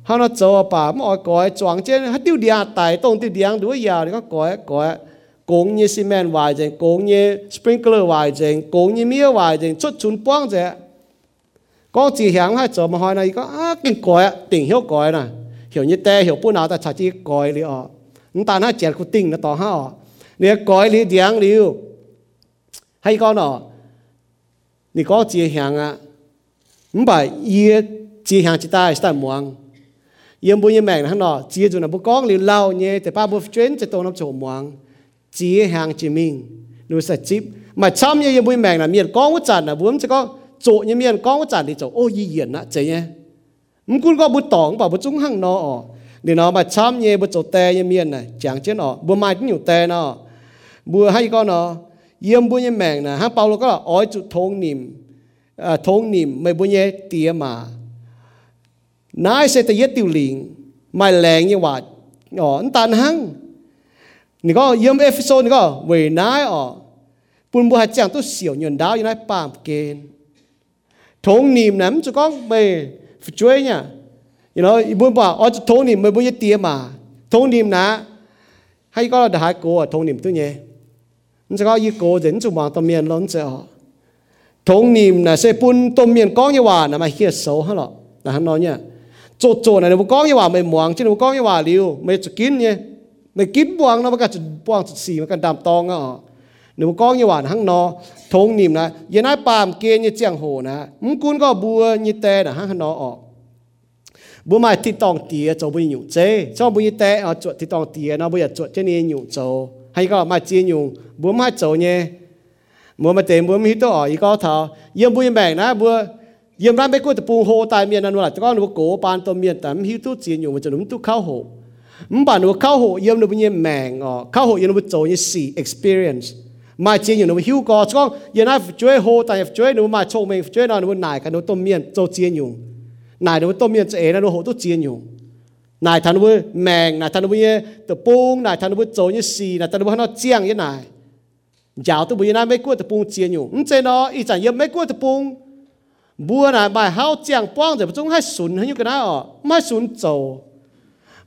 hắn nó châu bà mà coi, chọn trên hắn tiêu điang tại tông tiêu điang đuổi giờ thì có coi gọi cũng như xi men vài tiền cũng như sprinkler vài tiền cũng như mía vài tiền chút chun quăng tiền có chỉ hàng hay chỗ mà hỏi này có à cái gọi tình hiểu gọi nè hiểu như te hiểu bữa nào ta chả chỉ gọi đi ọ chúng ta nó chẹt của tình nó tỏ ha ọ nè gọi đi tiếng liu hay con nọ nè có chỉ hàng à không phải ye chỉ hàng chỉ ta sẽ muang yếm bữa như mẹ nó nọ chỉ cho nó bữa con liu lâu nhéแต่ป้าบchuyếnจะโตน้ำโฉมmuang chỉ hàng chỉ mình nó sẽ chip mà chăm như yếm bữa mẹ là miền con của chặt là bướm chỉ có chỗ như miền có trả đi chỗ ô gì hiền á chế nhé. Mình cũng có bút tỏng bảo bút chúng hăng nó ọ ờ. để nó mà chăm nhé bút chỗ tè như miền này chẳng chết nó bữa mai cũng nhiều tè nó bữa hay con nó yếm bữa như mèn nè. Hăng bao lâu có là ói chút thôn niệm à, thôn niệm mấy bữa nhé tía mà. Nãy sẽ tới yết tiêu liền mai lẹn như vậy ọ anh tan hăng. Nè có yếm episode nè có về nãy ọ bún bữa hai chàng tôi xỉu nhuận đáo như nãy bàm kênh thông niệm nắm cho con bề chuối nhá you know muốn bảo ở thông niệm mới bây giờ tiệm mà. Thông niệm nã. Hay có là đại cô à thông niệm tôi nhé. Nó có ý cô dẫn chúng bằng tâm miền lớn sẽ họ. Thốn niệm là sẽ bún tâm miền con như hòa là mà kia sâu hả rồi là hắn nói nhá chỗ chỗ này nó có như hòa mày muang chứ nó có như hòa liu mày chụp kín nhé. Mày kín buang nó mà cả chụp buang chụp xì mà cả đàm tong á นูก้องยี่หวานหังนอทงนิมนะยันไอปามเกยยี่เจียงโหนะมึงกุนก็บัวยี่เตนะหังนอออกบุมาที่ตองเตียจบุญอยู่เจชอบบุญเตะเอาจวดที่ตองเตียนะบุญจวดเจนี่อยู่โจให้ก็มาจีนอยู่บุมาโจเนี่ยมัวมาเต็มบัวมีตัวอ๋ออีก็เท่าเยี่ยมบุญแบ่งนะบัวเยี่ยมร้านไปกู้ตะปูโหตายเมียนันวลตะก้อนหนูโกปานตัวเมียแต่มหิวตู้จีนอยู่มันจะหนุ่มตู้ข้าวโหมป่านหนูข้าวโหเยี่ยมหนูบุญแบ่งอ๋อข้าวโหเยี่ยมหนูบุญโจเนี่ยสี่ experience mai chỉ nhiều nó hiu có cho giờ nó chơi hồ tại chơi nó mai châu mình chơi nó nó nải cái nó tôm miên cho chia nhiều nải nó tôm miên chế nó hồ tó chia nhiều nải thằng nó mèng nải thằng nó bơi tự bung nải thằng nó bơi châu như xì nải thằng nó nó chiang như nải giáo tôi bơi nải mấy cua tự bung chia nhiều không chơi nó ít chẳng yếm mấy cua tự bung bùa nải bài hao chiang bong rồi chúng hay sùn hay như cái nào? Mà sùn châu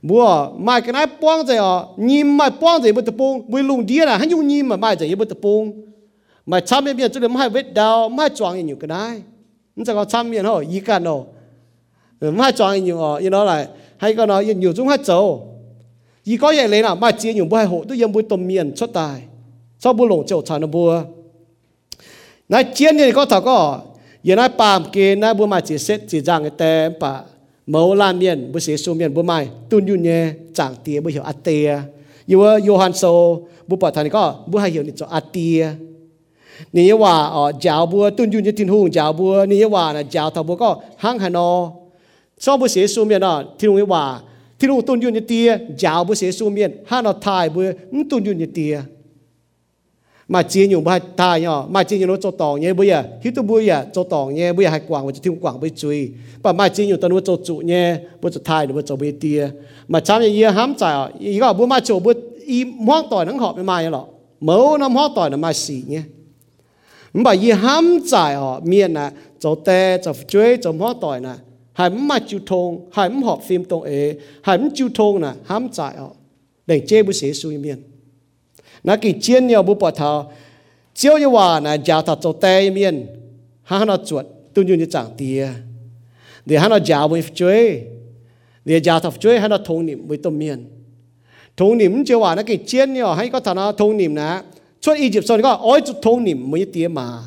bùa, mai cái này bong rồi à nhìn mai bong rồi bớt bong bùi lùng đi là hắn dùng nhìn mà mai rồi bớt bong mai chăm miệng miệng cho đến mai vết đau, mai choàng nhiều cái này nó sẽ có chăm miệng thôi ý cả nó ừ, mai choàng nhiều à như nó lại hay có nói nhiều chúng hay châu ý có vậy lấy nào mai chia nhiều bùi hộ tôi yếm bùi tôm miệng xuất tài sau bùi lùng châu chán nó bùa. Nãy chiến thì có thằng có giờ nãy pam kia nãy bùi mai chỉ xét chỉ rằng cái tem, pa. Mẫu lan miền bữa sẽ số miền bữa mai tuân yun nhé chẳng tia bữa hiểu át tia yêu Johan so bữa bảo thằng có bữa hay hiểu ni cho át tia ni ว่าอ๋อจาวบัวตุนยุนจะทินหงจาวบัวนี่ว่านะจาวทบัวก็หังหันอชอบบัวเสียสูเมียนอะทินหงว่าทินหงตุนยุนจะเตียจาวบัวเสียสูเมียนหันอทายบัวตุนยุนจะเตีย mà chia nhiều bài ta nhỏ, mà chia nhiều nó cho tòng nhé, bây giờ. Hít tu bây giờ cho tòng nhé, bây giờ hai quảng và giờ thêm quảng bây chui và mà chia nhiều tao nó cho trụ nhé bây giờ thai nó giờ bây tia mà chăm như hám trái ý gọi bữa mà chỗ bữa y hoang tỏi nắng họp mà lọ. Mẫu nó hoang tỏi nó mai xỉ nhé. Mà y hám trái ở miền nè cho tê cho chuối, cho hoang tỏi nè hay mà chịu thông hay mà họp phim tông ế hay mà chịu thông nè hám trái ở để chế bữa xế suy miền na ki chiên nhiều bu bỏ thao chiếu như hòa na giả thật cho tê miên. Ha nó chuột tu như chẳng tia để ha nó giả với chơi để giả thật chơi ha nó thông niệm với tâm miên. Thông niệm chiếu hòa na ki chiên nhiều, hay có thằng nó thông niệm na chuột Egypt sau có, ôi chút thông niệm mới tia mà.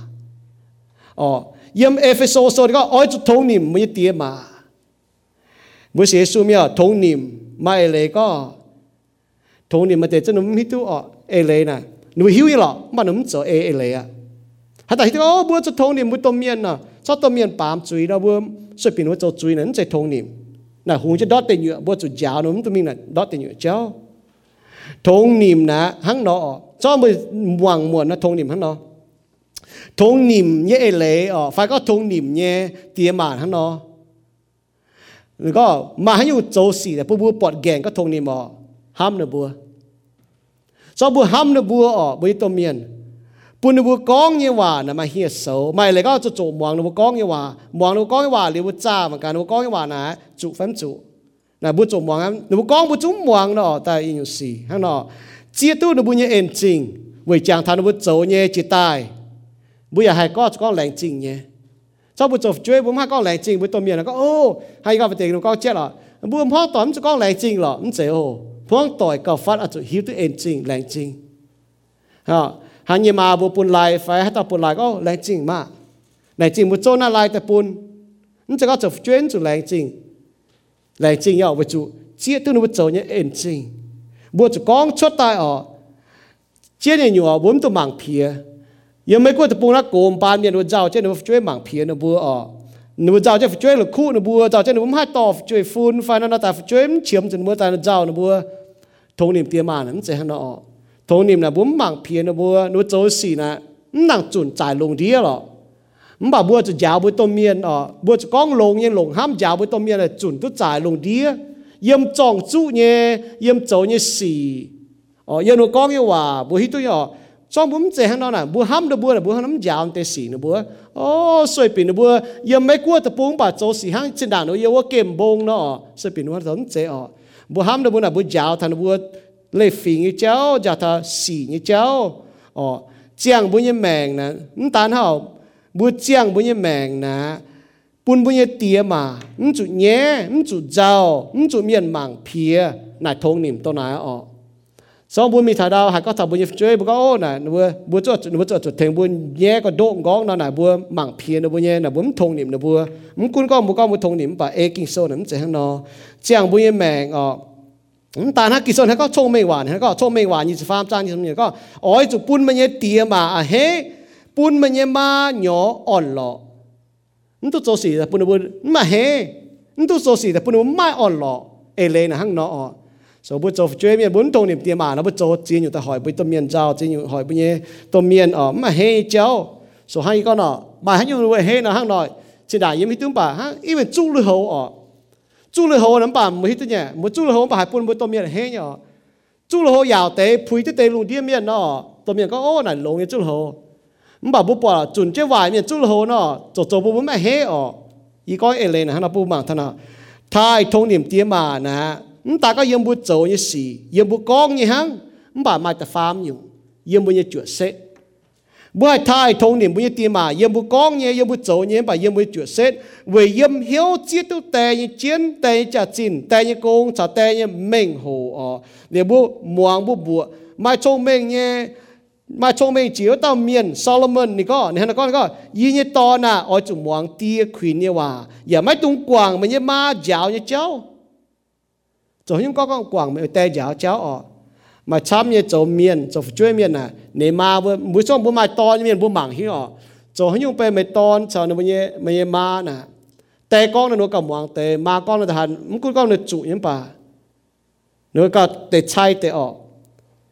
Ờ yếm Ephesus sau có, ôi chút thông niệm mới tia mà. Với sẽ su miêu thông niệm mai lấy có. Thông niệm mà để cho nó mít tu ọ เอเลยนะหนูหิวอีหรอมันหนุ่มจะเอเอเลยอ่ะฮัตแต่ที่โอ้บัวจะทงนี่มุตัวเมียนน่ะชอบตัวเมียนปามจุยแล้วบัวช่วยปีนว่าจะจุยนั้นจะทงนี่น่ะหูจะดอดเต็นอยู่บัวจุยาวหนุ่มตัวมีน่ะดอดเต็นอยู่เจ้าทงนิ่มนะหังนอชอบมือหวังมวนนะทงนิ่มหังนอทงนิ่มเย่เอเลยอ๋อไฟก็ทงนิ่มเย่เตียมาหังนอหรือก็มาให้อยู่โจสีแต่บัวปอดแกงก็ทงนิ่มอ๋อห้ามเนบัว cho bu ham nó bu ở bu to miền bu nó bu con như hòa là mà hiệt xấu mày lại có cho chỗ muang nó bu con như hòa muang nó con như hòa liệu bu cha mà cả nó con như hòa nè chủ phém chủ nè bu chỗ muang nó bu con bu chúng muang nó tại in như xì hang nó chia tu nó bu như em trình vì chàng thằng nó bùa chỗ như chỉ bu bùa hai có cho con lạnh trình nhé cho bùa chỗ chơi bùa hai con lạnh trình bùa tôm miền nó có ô hay có phải tiền nó con chết rồi bùa hoa tóm cho con lạnh trình rồi không dễ phong tỏi cầu phát ở chỗ hiếu tu en chính, lành chính. ha hàng nhiều mà bộ bùn lại phải hết tập bùn lại có lành chinh mà. Lành chinh một chỗ na lại tập bùn nhưng chỉ có chỗ chuyên chủ lành chinh. Lành chinh nhau với chủ chia tu nó với chỗ nhé en chinh. Bộ chủ con chốt tai ở chia này nhiều bốn tu mảng phía. ยังไม่กลัวจะปูนักโกมปานเมียนวันเจ้าเจ้าเนี่ยช่วยหมางเพียนบัวออก นู้走เนี่ยเองจริงบัวจะกองชดตายอ๋อเจ้าเนี่ยอยู่อ๋อบุ้มตัวหมังเพียยังไม่กลัวจะปุนละโกมปานเนี่ยนูเจ้าเจ้าหนูช่วยหมังเพียนะบัวอ๋อ nếu giàu cho chơi là khu nó bùa giàu cho nó hai tỏ chơi phun phải nó ta chơi chiếm chân bùa ta nó giàu nó bùa thông niệm tiền mà nó sẽ nó thông niệm là bốn mạng phía nó bùa nó châu xì nè năng chuẩn giải lồng đi rồi mình bảo bùa cho giàu bùa tôm miên ờ bùa cho con lồng như lồng ham giàu bùa tôm miên là chuẩn tôi giải lồng đi yếm trọng chú nhé yếm châu như xì ờ yếm nó con như hòa bùa hít tôi ờ trong bấm chế hắn đó nè, bùa ham đồ bùa là bùa hắn giàu tê xì nè bùa ô soi pin nè bùa giờ mấy cua tập buông bà châu xì hang trên đàn nó yêu kem bông nó soi pin nó giống chế ọ bùa ham đồ bùa là bùa giàu thằng bùa lấy phì như cháu giả thà xì như cháu. Ọ chiang bùa như mèng nè. Chúng tan hảo bùa chiang bùa như mèng nè. Bùn bùa như tía mà. Chúng chủ nhé. Chúng chủ giàu chúng chủ miền mảng phía nải thông niệm tôi nói ọ song buôn mi thả đào, hạt có thảo buôn chơi bố có nè bố bố cho bố cho chuột thành buôn nhé, có độ gõ nó nè bố mảng phiền nó bố nhé nè bố thông niệm nó bố muốn cún có bố có bố thông niệm và e kinh sâu nó sẽ hăng nó chẳng bố nhé mẹ, ngọ ta nó kinh sâu nó có trông mê hoàn nó có trông mê hoàn như sự phạm trang như thế có ôi chụp buôn mày nhé tiề mà à hế buôn mà nhé ma nhỏ ổn lọ. Nó tôi cho xì là buôn nó buôn mà hế nó tôi cho xì là buôn nó mai ổn lọ. E lên là hăng nó so bu cho chơi miền bốn tàu niệm tiền mà nó bu cho chỉ nhiều ta hỏi bu tôm miền giao chỉ nhiều hỏi bu nhé. Tôm miền ở mà hê chéo. So, hai con nọ, bà hai nhiều người hê nó hang nọ. Chỉ đại yếm hít tướng bà ha ý mình chú lưu hậu ờ. ở chú lưu hậu nó bà mới hít nhỉ? Mới chú lưu hậu bà hai buôn bu tôm miền hê nhở ờ. chú lưu hậu giàu tế phui tới tế luôn đi miền nọ. Tôm miền có, ô, này lồng như chú lưu hậu bà bu bỏ chuẩn chế vải miền chú lưu hậu nọ. Cho cho bu bu mà hê ở ý coi ê lên nó bu mạng thằng nọ. Thai thông niệm tiền mà nè. 唔大家有冇做嘅事，有冇讲嘅行，唔把买得翻用，有冇嘢着色，唔系太童年冇嘢点嘛，有冇讲嘢，有冇做嘢，把有冇着色，为有晓知道第一件，第一只战，第一工就第一名号哦，你冇望冇冇，买聪明嘅。มาชงเมงจิ๋วเต้าเมียนโซโลมอนนี่ก็เนี่ยนะก็ก็ยีนี่ตอนน่ะอ๋อจุ่มวางเตี้ยควีนเนี่ยว่าอย่าไม่ตรงกวางมันเนี่ยมาเจ้าเนี่ยเจ้า cho những có con quảng mà tê giáo cháu ở. Mà chăm như chỗ miền chỗ chơi miền à nếu mà bữa bữa xong bữa mai to miền bữa mảng hi ở. Chỗ những pe mấy ton cho nó bây bây mà nè tê con nó cầm hoàng tê mà con là thằng muốn con con nó chủ những bà. Nó có tê chai tê ọ,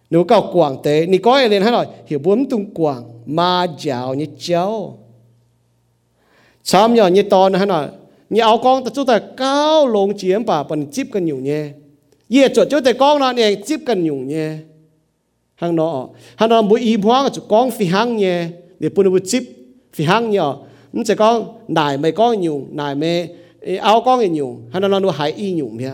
nó có quảng tê ni có ai lên hay nói hiểu bốn tung quảng mà giáo như cháu. Chăm nhỏ như to hay rồi như áo con ta chúng ta cao lông chiến bà bằng chip cái nhiều nhẹ ye cho cho te kong na ne chip kan yung nhé, hang nọ, hang nọ bu i bwa cho kong phi hang nhé. Để bu bu chip phi hang ye nó sẽ có nải mày có nhiều nải mày áo có nhiều hang nọ nó hại y nhiều mía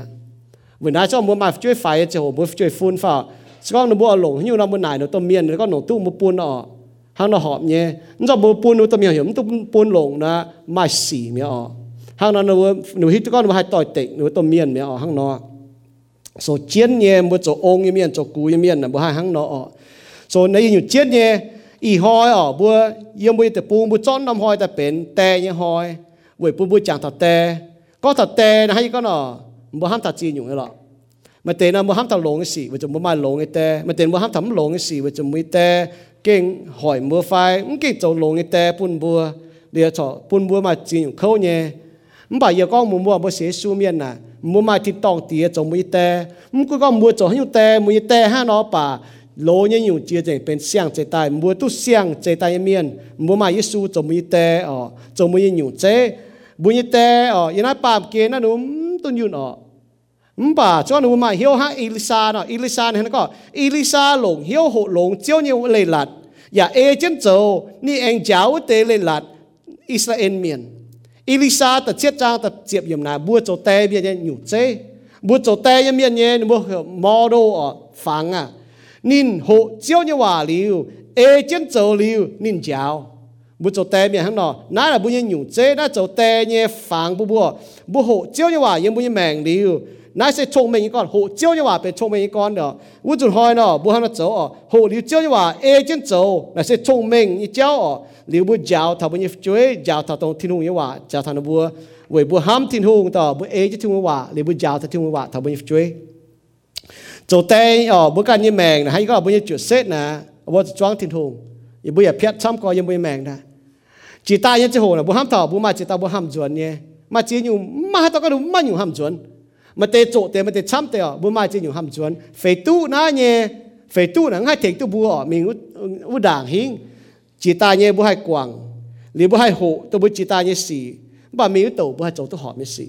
vừa nãy cho muốn mà chơi phải cho muốn chơi phun phà sẽ có nó bu lỏng nhiều nó bu nải nó tôm miên nó có nó tu một buôn nọ, hang nọ họp nhé. Nó bu buôn nó tôm miên hiểu nó buôn lỏng nó mai xỉ mía hang nọ nó nó hít có nó hay tỏi tịnh nó tôm miên mía hang nọ so chiến nhẹ một chỗ ông như miền chỗ cú như miền là bữa hai hàng nọ. So nấy nhiều chiến nhẹ, ý hoi ở bữa yếm bữa tập bùn bữa chọn năm hoi tập bền tè như hoi. Buổi bữa bữa chẳng thật tè có thật tè là hay có nọ. Bữa ham thật chi nhung rồi. mà tên là bữa ham thật lộn cái gì bữa chỗ bữa mai lộn cái tè mà tên bữa ham thấm lộn cái gì bữa chỗ mới tè kinh hỏi mưa phai cũng kinh chỗ lộn cái tè bùn bữa. Để cho bùn bữa mà chi nhung khâu nhẹ, nhé bà giờ con mùa mùa bữa sẽ su miên à mua mai thịt tòng tía cho mua tè. Mua cứ có mua cho nhiều tè mua tè ha nó bà. Lô như nhiều chia thành bên xiang chế tài mua tu xiang chế tài miền mua mai Giêsu cho mua tè ở cho mua nhiều chế. Mua tè ở yên ai bà kia nó đúng tôi nhiều nó bà cho nó mà hiếu ha Elisa nó Elisa này nó có Elisa lồng hiếu hộ lồng chiếu nhiều lệ lạt. Và ê chân châu ni anh cháu tế lệ lạt. Israel miền. Elisa ta chết trang ta tiếp yểm na bua cho tay bia nhé, nhủ chê. Bua cho tay yểm miên nhé bua model ở phẳng à. Nín hộ chiếu như hòa liu, ê chân châu liu, nín chào bua cho tay bia hắn nọ nãy là bua nhé, nhủ chê nãy cho tay nhé phẳng bua bua bua hộ chiếu như hòa yểm bua nhé mèng liu nãy sẽ trông mình con hộ chiếu như hòa bị trông mình con đó vũ trụ hỏi nó bố hắn nó châu ở hộ liu chiếu như hòa ê chân châu nãy sẽ trông mình như cháu ở liu bố giáo thảo bu chuối giáo thảo tông thiên hùng như hòa giáo thảo nó bua với bố ham thiên hùng đó bố ê chân thiên hùng hòa liu bố giáo thảo thiên hùng hòa thảo bu chuối chỗ tây ở bố cái như mèng là hay có bố như chuột xét nè bố choáng thiên hùng y bu ya phiết chăm coi như bố mèng nè chỉ ta như chứ hồ là bố ham thảo bố mà chỉ ta bố ham chuẩn nhé mà chỉ nhủ mà tao có đúng mà nhủ ham chuẩn mà tê chỗ tê mà tê chăm tê ở bu mai chỉ nhủ ham chuẩn phải tu na nhé phải tu là ngay thiệt tu bùa ở mình u u đảng hing, chỉ ta nhé bu hai quảng li bu hai hộ tôi bu chỉ ta nhé xì bà mi tổ bu hai chỗ tôi họ mới xì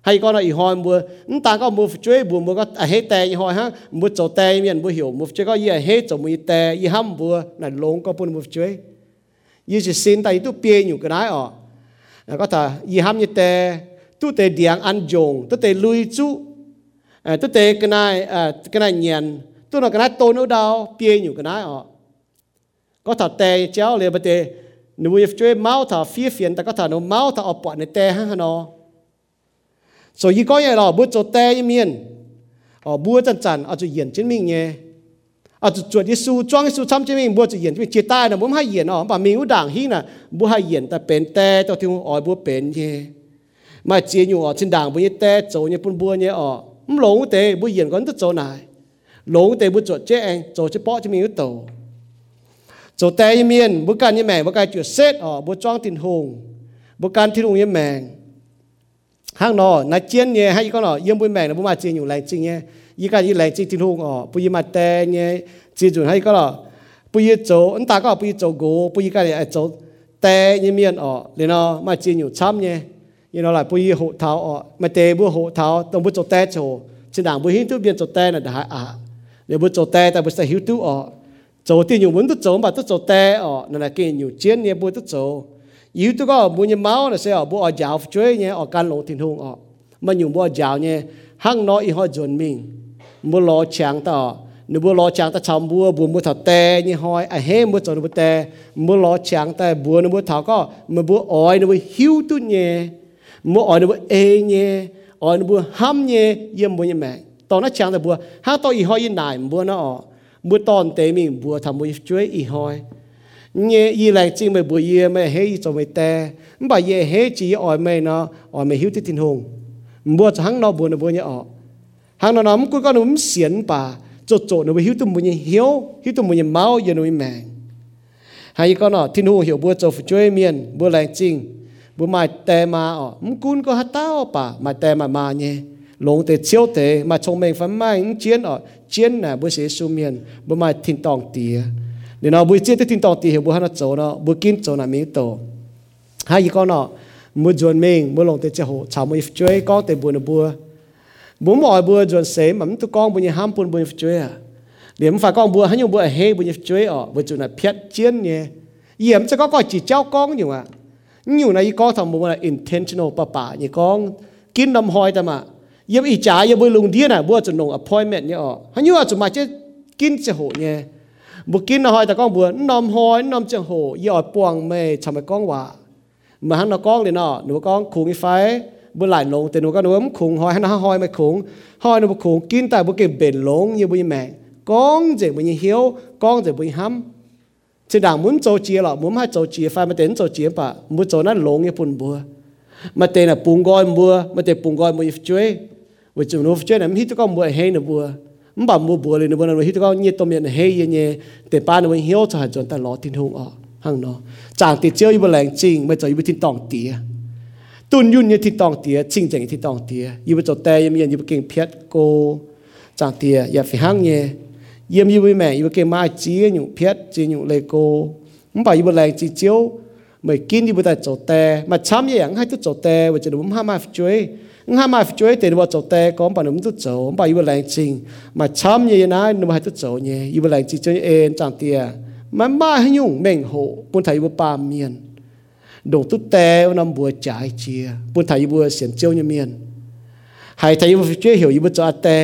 hay con là ý hỏi mua ta có mua chơi bùa mua có à hết tè ý hỏi ha. Mua chỗ tè miền mua hiểu mua chơi có gì à hết chỗ mua tè gì ham bùa là lông có bùn mua chơi như chỉ xin tay tu bia nhiều cái đấy ở có thể gì ham như tè tu te điang an jong tu te lui chu à, tu te cái này à, cái này nhàn tu nó cái này tôi nó đau pie nhủ cái này ọ có thảo te chéo liền bật te nếu như chơi máu thảo phía ta có thảo nó máu thảo ọp bọn này te ha nó. Rồi như có vậy là bữa cho te như miền ở bữa chân chân ở chỗ hiển chứng minh nhé. Ở chỗ chuột đi su trang su chăm chứng minh bữa chỗ hiển chứng minh chia tay là muốn hai hiển ở bà mình cũng đảng hi là bữa hai hiển ta bền te tao thiếu ở bữa bền nhé mà chỉ nhiều ở trên đảng bây giờ té chỗ như bún bùa như ở, không lỗ tế bây giờ còn tức chỗ này. Lỗ tế bây chỗ chết anh, chỗ chết bỏ cho mình tổ chỗ té như miền bữa can như mèn bữa can chuyện xét ở bữa trang tiền hùng bữa can thiên hùng như mèn hang nọ nãy chiến nhé hay con nọ yếm bùi mèn là bữa mà chỉ nhiều lành chính nhé y cái như lành chính thiên hùng ở bây giờ mà té nhé chỉ chuẩn hay con nọ. Bây giờ chỗ, anh ta có bây giờ chỗ gỗ bây giờ cái này chỗ té như miền ở liền nọ mà chỉ nhiều chăm nhé you know lại bùi hộ tháo ọ mà tè bùi hộ tháo tông bùi cho tè cho, chỉ đảng bùi hiến tu biên cho tè là đã à để bùi cho tè ta bùi sẽ hiếu tu ọ chỗ tiền nhiều muốn tu cho mà tu cho tè ọ nó là cái nhiều chiến nhé bùi tu chỗ yếu tu có mua những máu là sẽ ở bộ giáo chơi nhé ở căn lỗ thiên hùng ở. Mà nhiều bộ giáo nhé hăng nói họ chuẩn mình. Mua lo chàng ta nếu mua lo chàng ta chăm mua mua mua thật tè như hoi à hết mua cho nó mua tè mua lo chẳng ta mua nó mua thảo có. Mà mua ỏi nó mua hiu tu nhé mua ở nó mua ê nhé ở nó mua ham nhé yếm mua như mẹ. Tao nó chẳng là mua hăng tao y hoi yên này mua nó ở mua tòn tế mình mua thầm mua chuối y hoi. Nhẹ y lại chỉ mày bùi y mày y cho mày tè. Bà y hết chỉ ở mày nó ở mày hiếu tiết tin hùng. Mua cho hắn nó buồn nó buồn nhé ở hắn nó nắm cuối con nó xiên bà, cho chỗ nó hiếu tụm mình hiếu hiếu tụm mình máu giờ nó mẹ hay con nó, tin hùng hiểu bùa cho phải chơi miền, bùa lại chính bu mai te ma o không cún có hát tao bà. Mày tè ma mà nhé lông tè chiếu tè. Mà meng mình mai ng chiến o chiến na bu se su mien bu mai tin tong ti ni nó bu chiều te tin tong ti bu bữa cho nó bu kin cho na mi to miếng tổ. Hai con nó mua chuẩn mình mua lòng tới chơi hồ chào mua chơi con te bu na bu bu mọi bữa chuẩn sớm mà tụi con ni ham pun bu if chơi à. Điểm phải con bữa hắn nhiều bữa hay buổi chơi ở. Buổi chuẩn là phiết chiến nhé yếm sẽ có coi chỉ cháu con nhiều ạ. à nhiều này có thằng mua là intentional bà bà như con kín năm hoi ta mà yếm ý trả yếm bữa lùng điên à bữa chuẩn nông appointment nhé ở hắn nhiều à chuẩn mà chơi kín chơi hồ nhé บุกินหอยแต่ก้องบัวนอมหอยนอมจังโหยอดปวงเมย์ชำไปก้องว่ามาหันนก้องเลยเนาะหนูก้องคุงอีไฟบุไหลลงแต่หนูก็หนูมคุงหอยให้น้าหอยไม่คุงหอยหนูบุคุงกินแต่บุกินเบนลงยี่บุยแมงก้องเจ็บบุยเหี้ยวก้องเจ็บบุยห้ำ จะด่างมุนโจเจีหรอมุนให้โจเจีไฟมาเต็นโจเจีปะมุนโจนั้นลงญี่ปุ่นบัวมาเต็นอะปุ่งก้อนบัวมาเต็นปุ่งก้อนมุยช่วยว่จะนู้ช่วยนะมิฮิตกคนบัวเฮนบัวมันบ่มัวบัวเลยนะบัวนั้นฮิตก็เงียตมีนเฮยเงียแต่ป้าเนี่ยเฮียวจะหัาจนแต่รอทิ้งหงอะห้างเนาะจางติดเจียวอยู่บนแรงจริงไม่จะอยู่บนทิ้งตองเตียตุนยุ่นเนี่ยทิ้งตองเตียจริงจังทิ้งตองเตียอยู่บนโจแต่ยังมีอยู่บนเก่งเพียดโกจางเตียอย่าฝีหางเงีย เยี่ยมยูไปแม่ยูไปเกมาจีอยู่เพียดจีอยู่เลโก้มันไปยูไปแรงจีเจียวไม่กินยูไปแต่จดแต่มาช้ำอย่างให้ตุ๊จดแต่ว่าจะดูมันห้ามมาช่วยห้ามมาช่วยแต่ว่าจดแต่ก็มันไปหนุ่มตุ๊จดมันไปยูไปแรงจริงมาช้ำอย่างนั้นหนุ่มให้ตุ๊จดเนี่ยยูไปแรงจีเจียวเองจังเตียมันมาให้ยุ่งเม่งโหคนไทยยูไปปามเมียนดงตุ๊แต่นำบัวจ่ายเจียคนไทยยูไปเสียนเจียวเนี่ยเมียนหายไทยยูไปช่วยเหี่ยวยูไปจอดแต่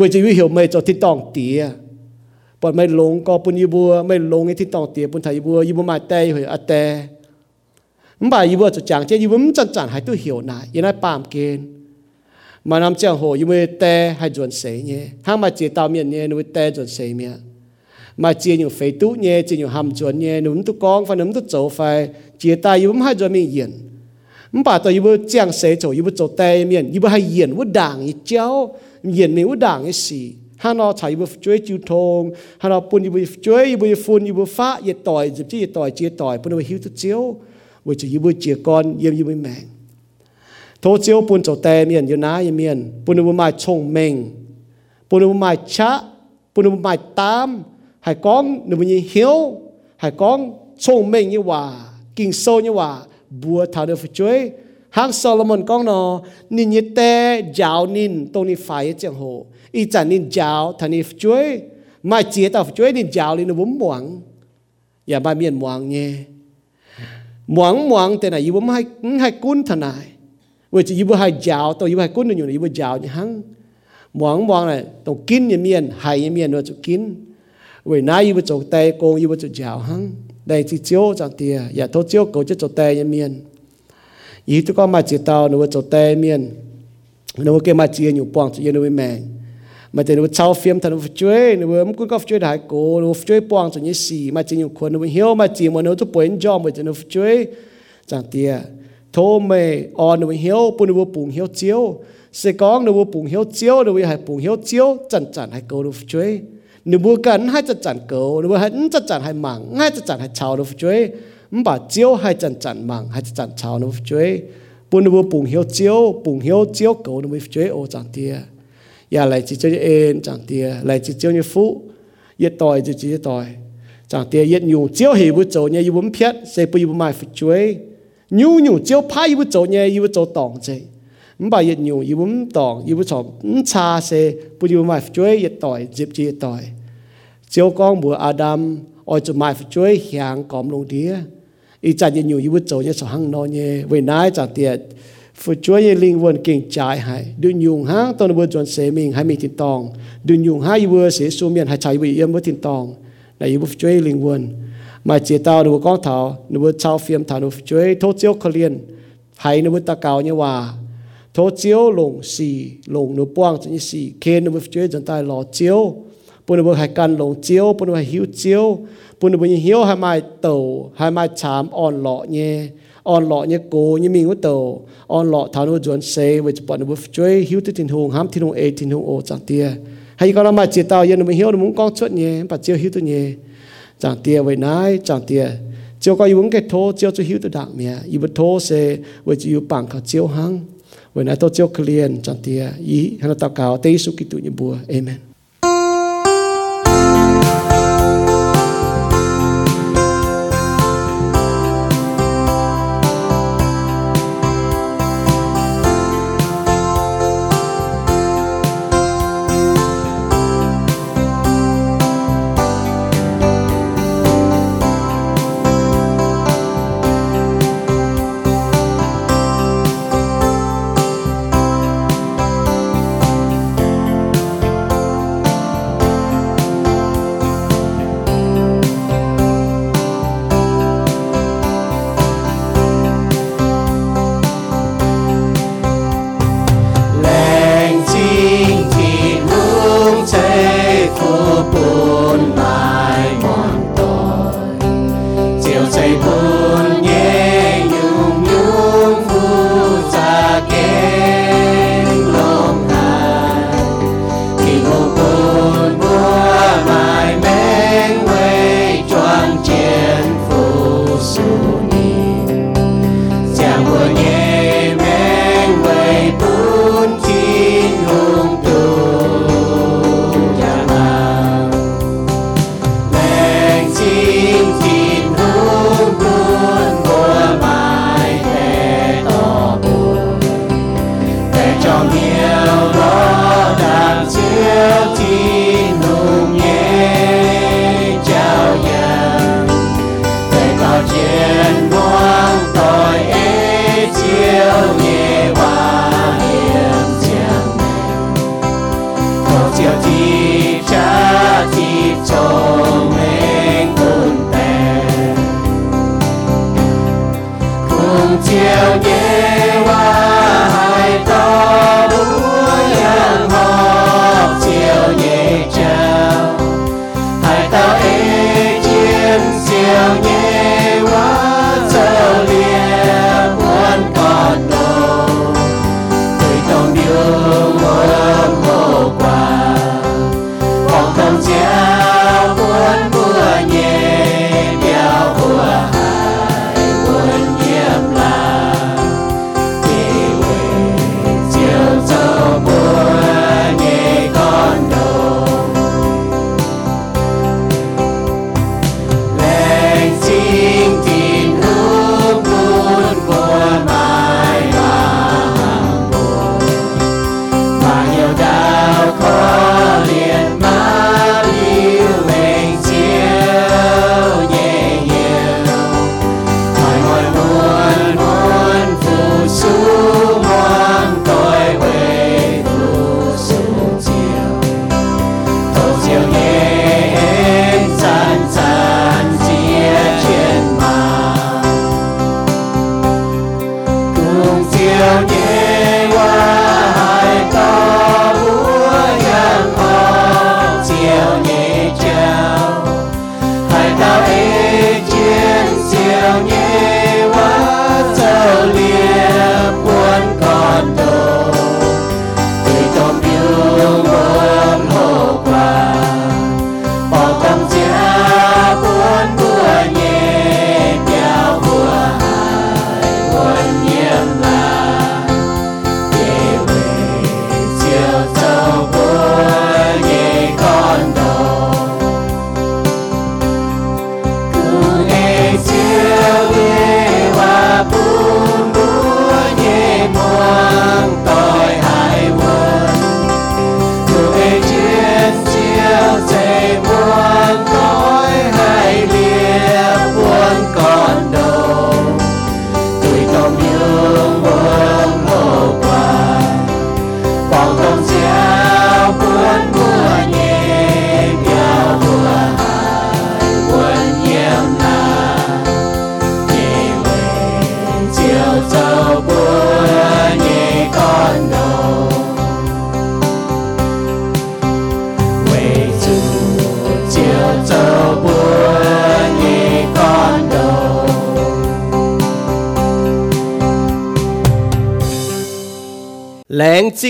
เวจะวิเหี่ยวไม่จอที่ตองเตี๋ยปอดไม่ลงก็ปุ่นยีบัวไม่ลงไอ้ที่ตองเตี๋ยปุ่นไทยยีบัวยีบัวมาแต่หอยอาแต่มบ่ายยีบัวจะจางเจยีบัวมันจันจันหายตัวเหี่ยวหน่ายยันได้ปามเกณฑ์มานำเจ้าโหยีบัวแต่ให้จวนเสียเนี่ยห้างมาเจียตาเมียเนี่ยนุ้ยแต่จวนเสียเมียมาเจียอยู่ไฟตู้เนี่ยเจียอยู่หำจวนเนี่ยหนุ่มตุกองฟันหนุ่มตุโจไฟเจียตายีบัวให้จวนไม่เย็นมบ่ายตัวยีบัวเจียงเสียโจยีบัวโจแต่เมียนยีบัวให้เย็นว่าด่างยีเจ้า yên nếu đảng ấy xì hà nó thấy bữa chơi chịu thong hà nó bún bữa chơi bữa phun bữa phá yên tỏi dịp chi yên tỏi chia tỏi bữa bữa hiu tất chiếu bữa chỉ bữa chia con yên yên bữa mẹ thô chiếu bún chỗ tè miền yên ná yên miền bún bữa mai chong mèng bún bữa mai chá bún bữa mai tam hải con nửa bữa hiếu hải con chong mèng như hòa kinh sâu như hòa bùa thảo được chơi hang Solomon con nó, nín nhiệt tê giáo nín, tông nín phải chẳng hồ ý chẳng nín giáo thà nín chuối. Mai chia tao chuối, nín giáo nín nó vốn muang ya ba miền muang nhé. Muang muang thế này yêu hai hai cún thà này. Vì chỉ yêu hai giáo tao yêu hai cún nó nhiều yêu giáo như hang muang muang này, tao kín như miền hai như miền nó chụp kín. Vì nãy yêu chụp tay cô yêu chụp giáo hang đây chỉ chiếu chẳng tiề ya thôi chiếu, cô cho chụp tay như miền ý tôi có mà chỉ tao nó cho tê miền nó cái mà chỉ nhiều bọn chỉ nó mẹ mà thì nó cháu phim thằng nó chơi nó em cũng có chơi đại cổ nó chơi bọn cho như xì mà chỉ nhiều คน nó hiểu mà chỉ mà nó tôi bén cho mà chỉ nó chơi chẳng tia thô mẹ on nó hiểu bún nó bún hiểu chiếu sẽ có nó bún hiểu chiếu nó hay bún hiểu chiếu chẳng chẳng hay cổ nó chơi nếu bún cần hay chẳng chẳng cổ nếu hay chẳng chẳng hay mảng hay chẳng chẳng hay chào nó chơi không bảo chiếu hai chân chân mảng hai chân chẳng chào nó chơi bún nó bùng hiếu chiếu bùng hiếu chiếu cầu nó mới chơi ô chẳng tiề ya lại chỉ chơi em chẳng tiề lại chỉ chơi như phú yết tỏi chỉ chỉ tỏi chẳng tiề yết nhung chiếu hì bút chỗ nhà yêu bún phiết sẽ bút yêu mai phải chơi nhu nhu chiếu phá yêu bút chỗ nhà yêu chỗ tòng chơi không bảo yết nhung yêu bún tòng yêu bút chỗ không cha sẽ bút yêu mai phải chơi yết tỏi dịp chỉ yết tỏi chiếu con bùa Adam ôi chỗ mai phải chơi hàng còm lông đĩa อีจันยังอยู่ยุบโจเนี่ยสองห้างนอนเนี่ยเวนายจัดเตียฟูช่วยลิงวนเก่งใจให้ดุนยุงห้างตอนเวอร์จนเสมิงให้มีติดตองดุนยุงห้ายูเวอร์เสียสูเมียนให้ใช้วิเอียมเวอร์ติดตองในยุบช่วยลิงวนมาเจตาวดูก้องเถาดูชาวเฟียมถานุช่วยโทษเจียวเคลียนไผ่นุตะเกาเนี่ยว่าโทษเจียวลงสี่ลงนุป้วงจะนี่สี่เคนนุช่วยจนตายหล่อเจียว ý chẳng yết hai chiếu khờ liên hay hiu chiếu. Lồng xì lồng như hay hay hai mai tàu, hai mai chám on lọ nhé. On lọ như cô, như mình có tàu. On lọ thảo nó juan xe với bọn nó chơi hiu tu tin hùng ham tin hùng a tin hùng o chẳng tia. Hay có làm mà chia tao yên nó mình hiu nó muốn con chuột nhé, bà chiếu hiu tu nhé. Chẳng tia với nai chẳng tia. Chiếu coi yêu cái thô chiếu cho hiu tu đặng mẹ. Yêu thô xe với chỉ bằng cả chiếu hăng. Với nai tôi chiếu clean, chẳng tia. Ý tao cáo tây su kỳ tụ như bùa. Amen. Chiều cháy buồn nhẹ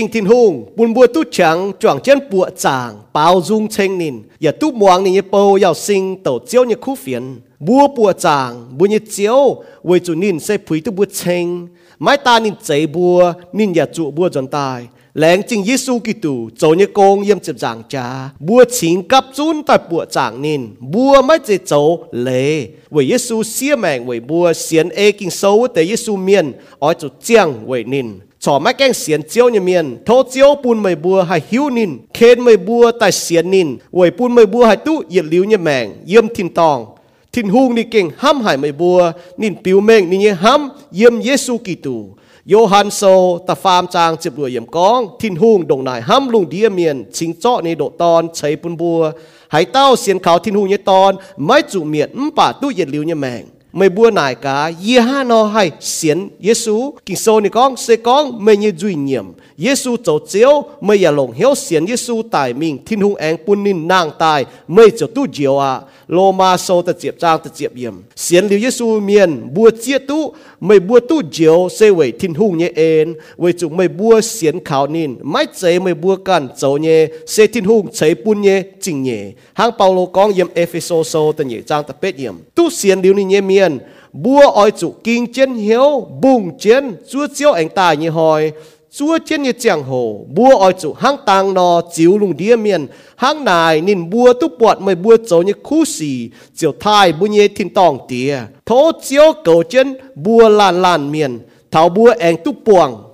lãng chính thiên hùng bùn bùa tu chẳng choàng chân bùa chàng bao dung chênh nín ya tu muang ni bầu yào sinh tổ chiếu như khu phiền bùa bùa chàng bùa như chiếu với chủ nín sẽ phủi tu bùa chênh mãi ta nín chạy bùa nín ya trụ bùa dần tài lãng chính Giêsu Kitô chỗ như công yếm chụp giảng cha bùa chính cấp chun tại bùa giảng nín bùa mãi chế chỗ lệ với Giêsu xia mèng với bùa xiên ê kinh sâu tế Giêsu miền ở chỗ chiang với nín ชอไม่แกงเ สียนเจียวเนี่ยเมียนโทเจียวปูนไม่บัวให้หิวนิน เคนไม่บัวแต่เสียนนินไว้ปูนไม่บัวให้ตู้เหยียดลิ้วเนี่ยแมงเยี่ยมทินตอง ทินหุงนี่เก่งห้ำหายไม่บัว นินปิวเมงนี่เนี่ยห้ำเยี่ยมเยซูกิตูโยฮันโซตะฟามจางเจ็บรวยเยี่ยมกอง ทินหุงดงนายห้ำลุงเดียเมียนชิงเจาะในโดตอนใช้ปุนบัวให้เต้าเสียนเขาทินหุงเนี่ยตอน ไม่จุเมียนมป่าตู้เหยียดลิ้วเนี่ยแมง mày bua nải cả ye ha nó hay xiên Giêsu kinh sâu này con sẽ con mày như duy nhiệm. Giêsu tổ chiếu mày ya lòng hiếu xiên Giêsu tại mình. Thiên hung anh quân nín nàng tài mày cho tu diệu à lô ma sâu ta diệp, trang ta diệp yểm. Xiên liu Giêsu miền bua chia tu mày bua tu diệu sẽ về thiên hùng nhé ên. về chung mày bua xiên khảo nín mãi chế mày bua can dấu nhé sẽ thiên hùng chế bún nhé chính nhé hang Paulo con yểm Ephesos sâu ta nhé trang ta bết yểm. Tu xiên liu ni nhé miền bua oi chủ kinh chân hiếu, bùng chân chúa chiếu anh ta như hồi chúa trên như chẳng hồ bua oi chủ hang tàng nó chiếu lùng đĩa miền, hang này nên bua tu bọt mới bua chỗ như khu xì chiều thai bu nhẹ thiên tòng tía thố chiếu cầu chân bua lan lan miền, thảo bua anh tu buồng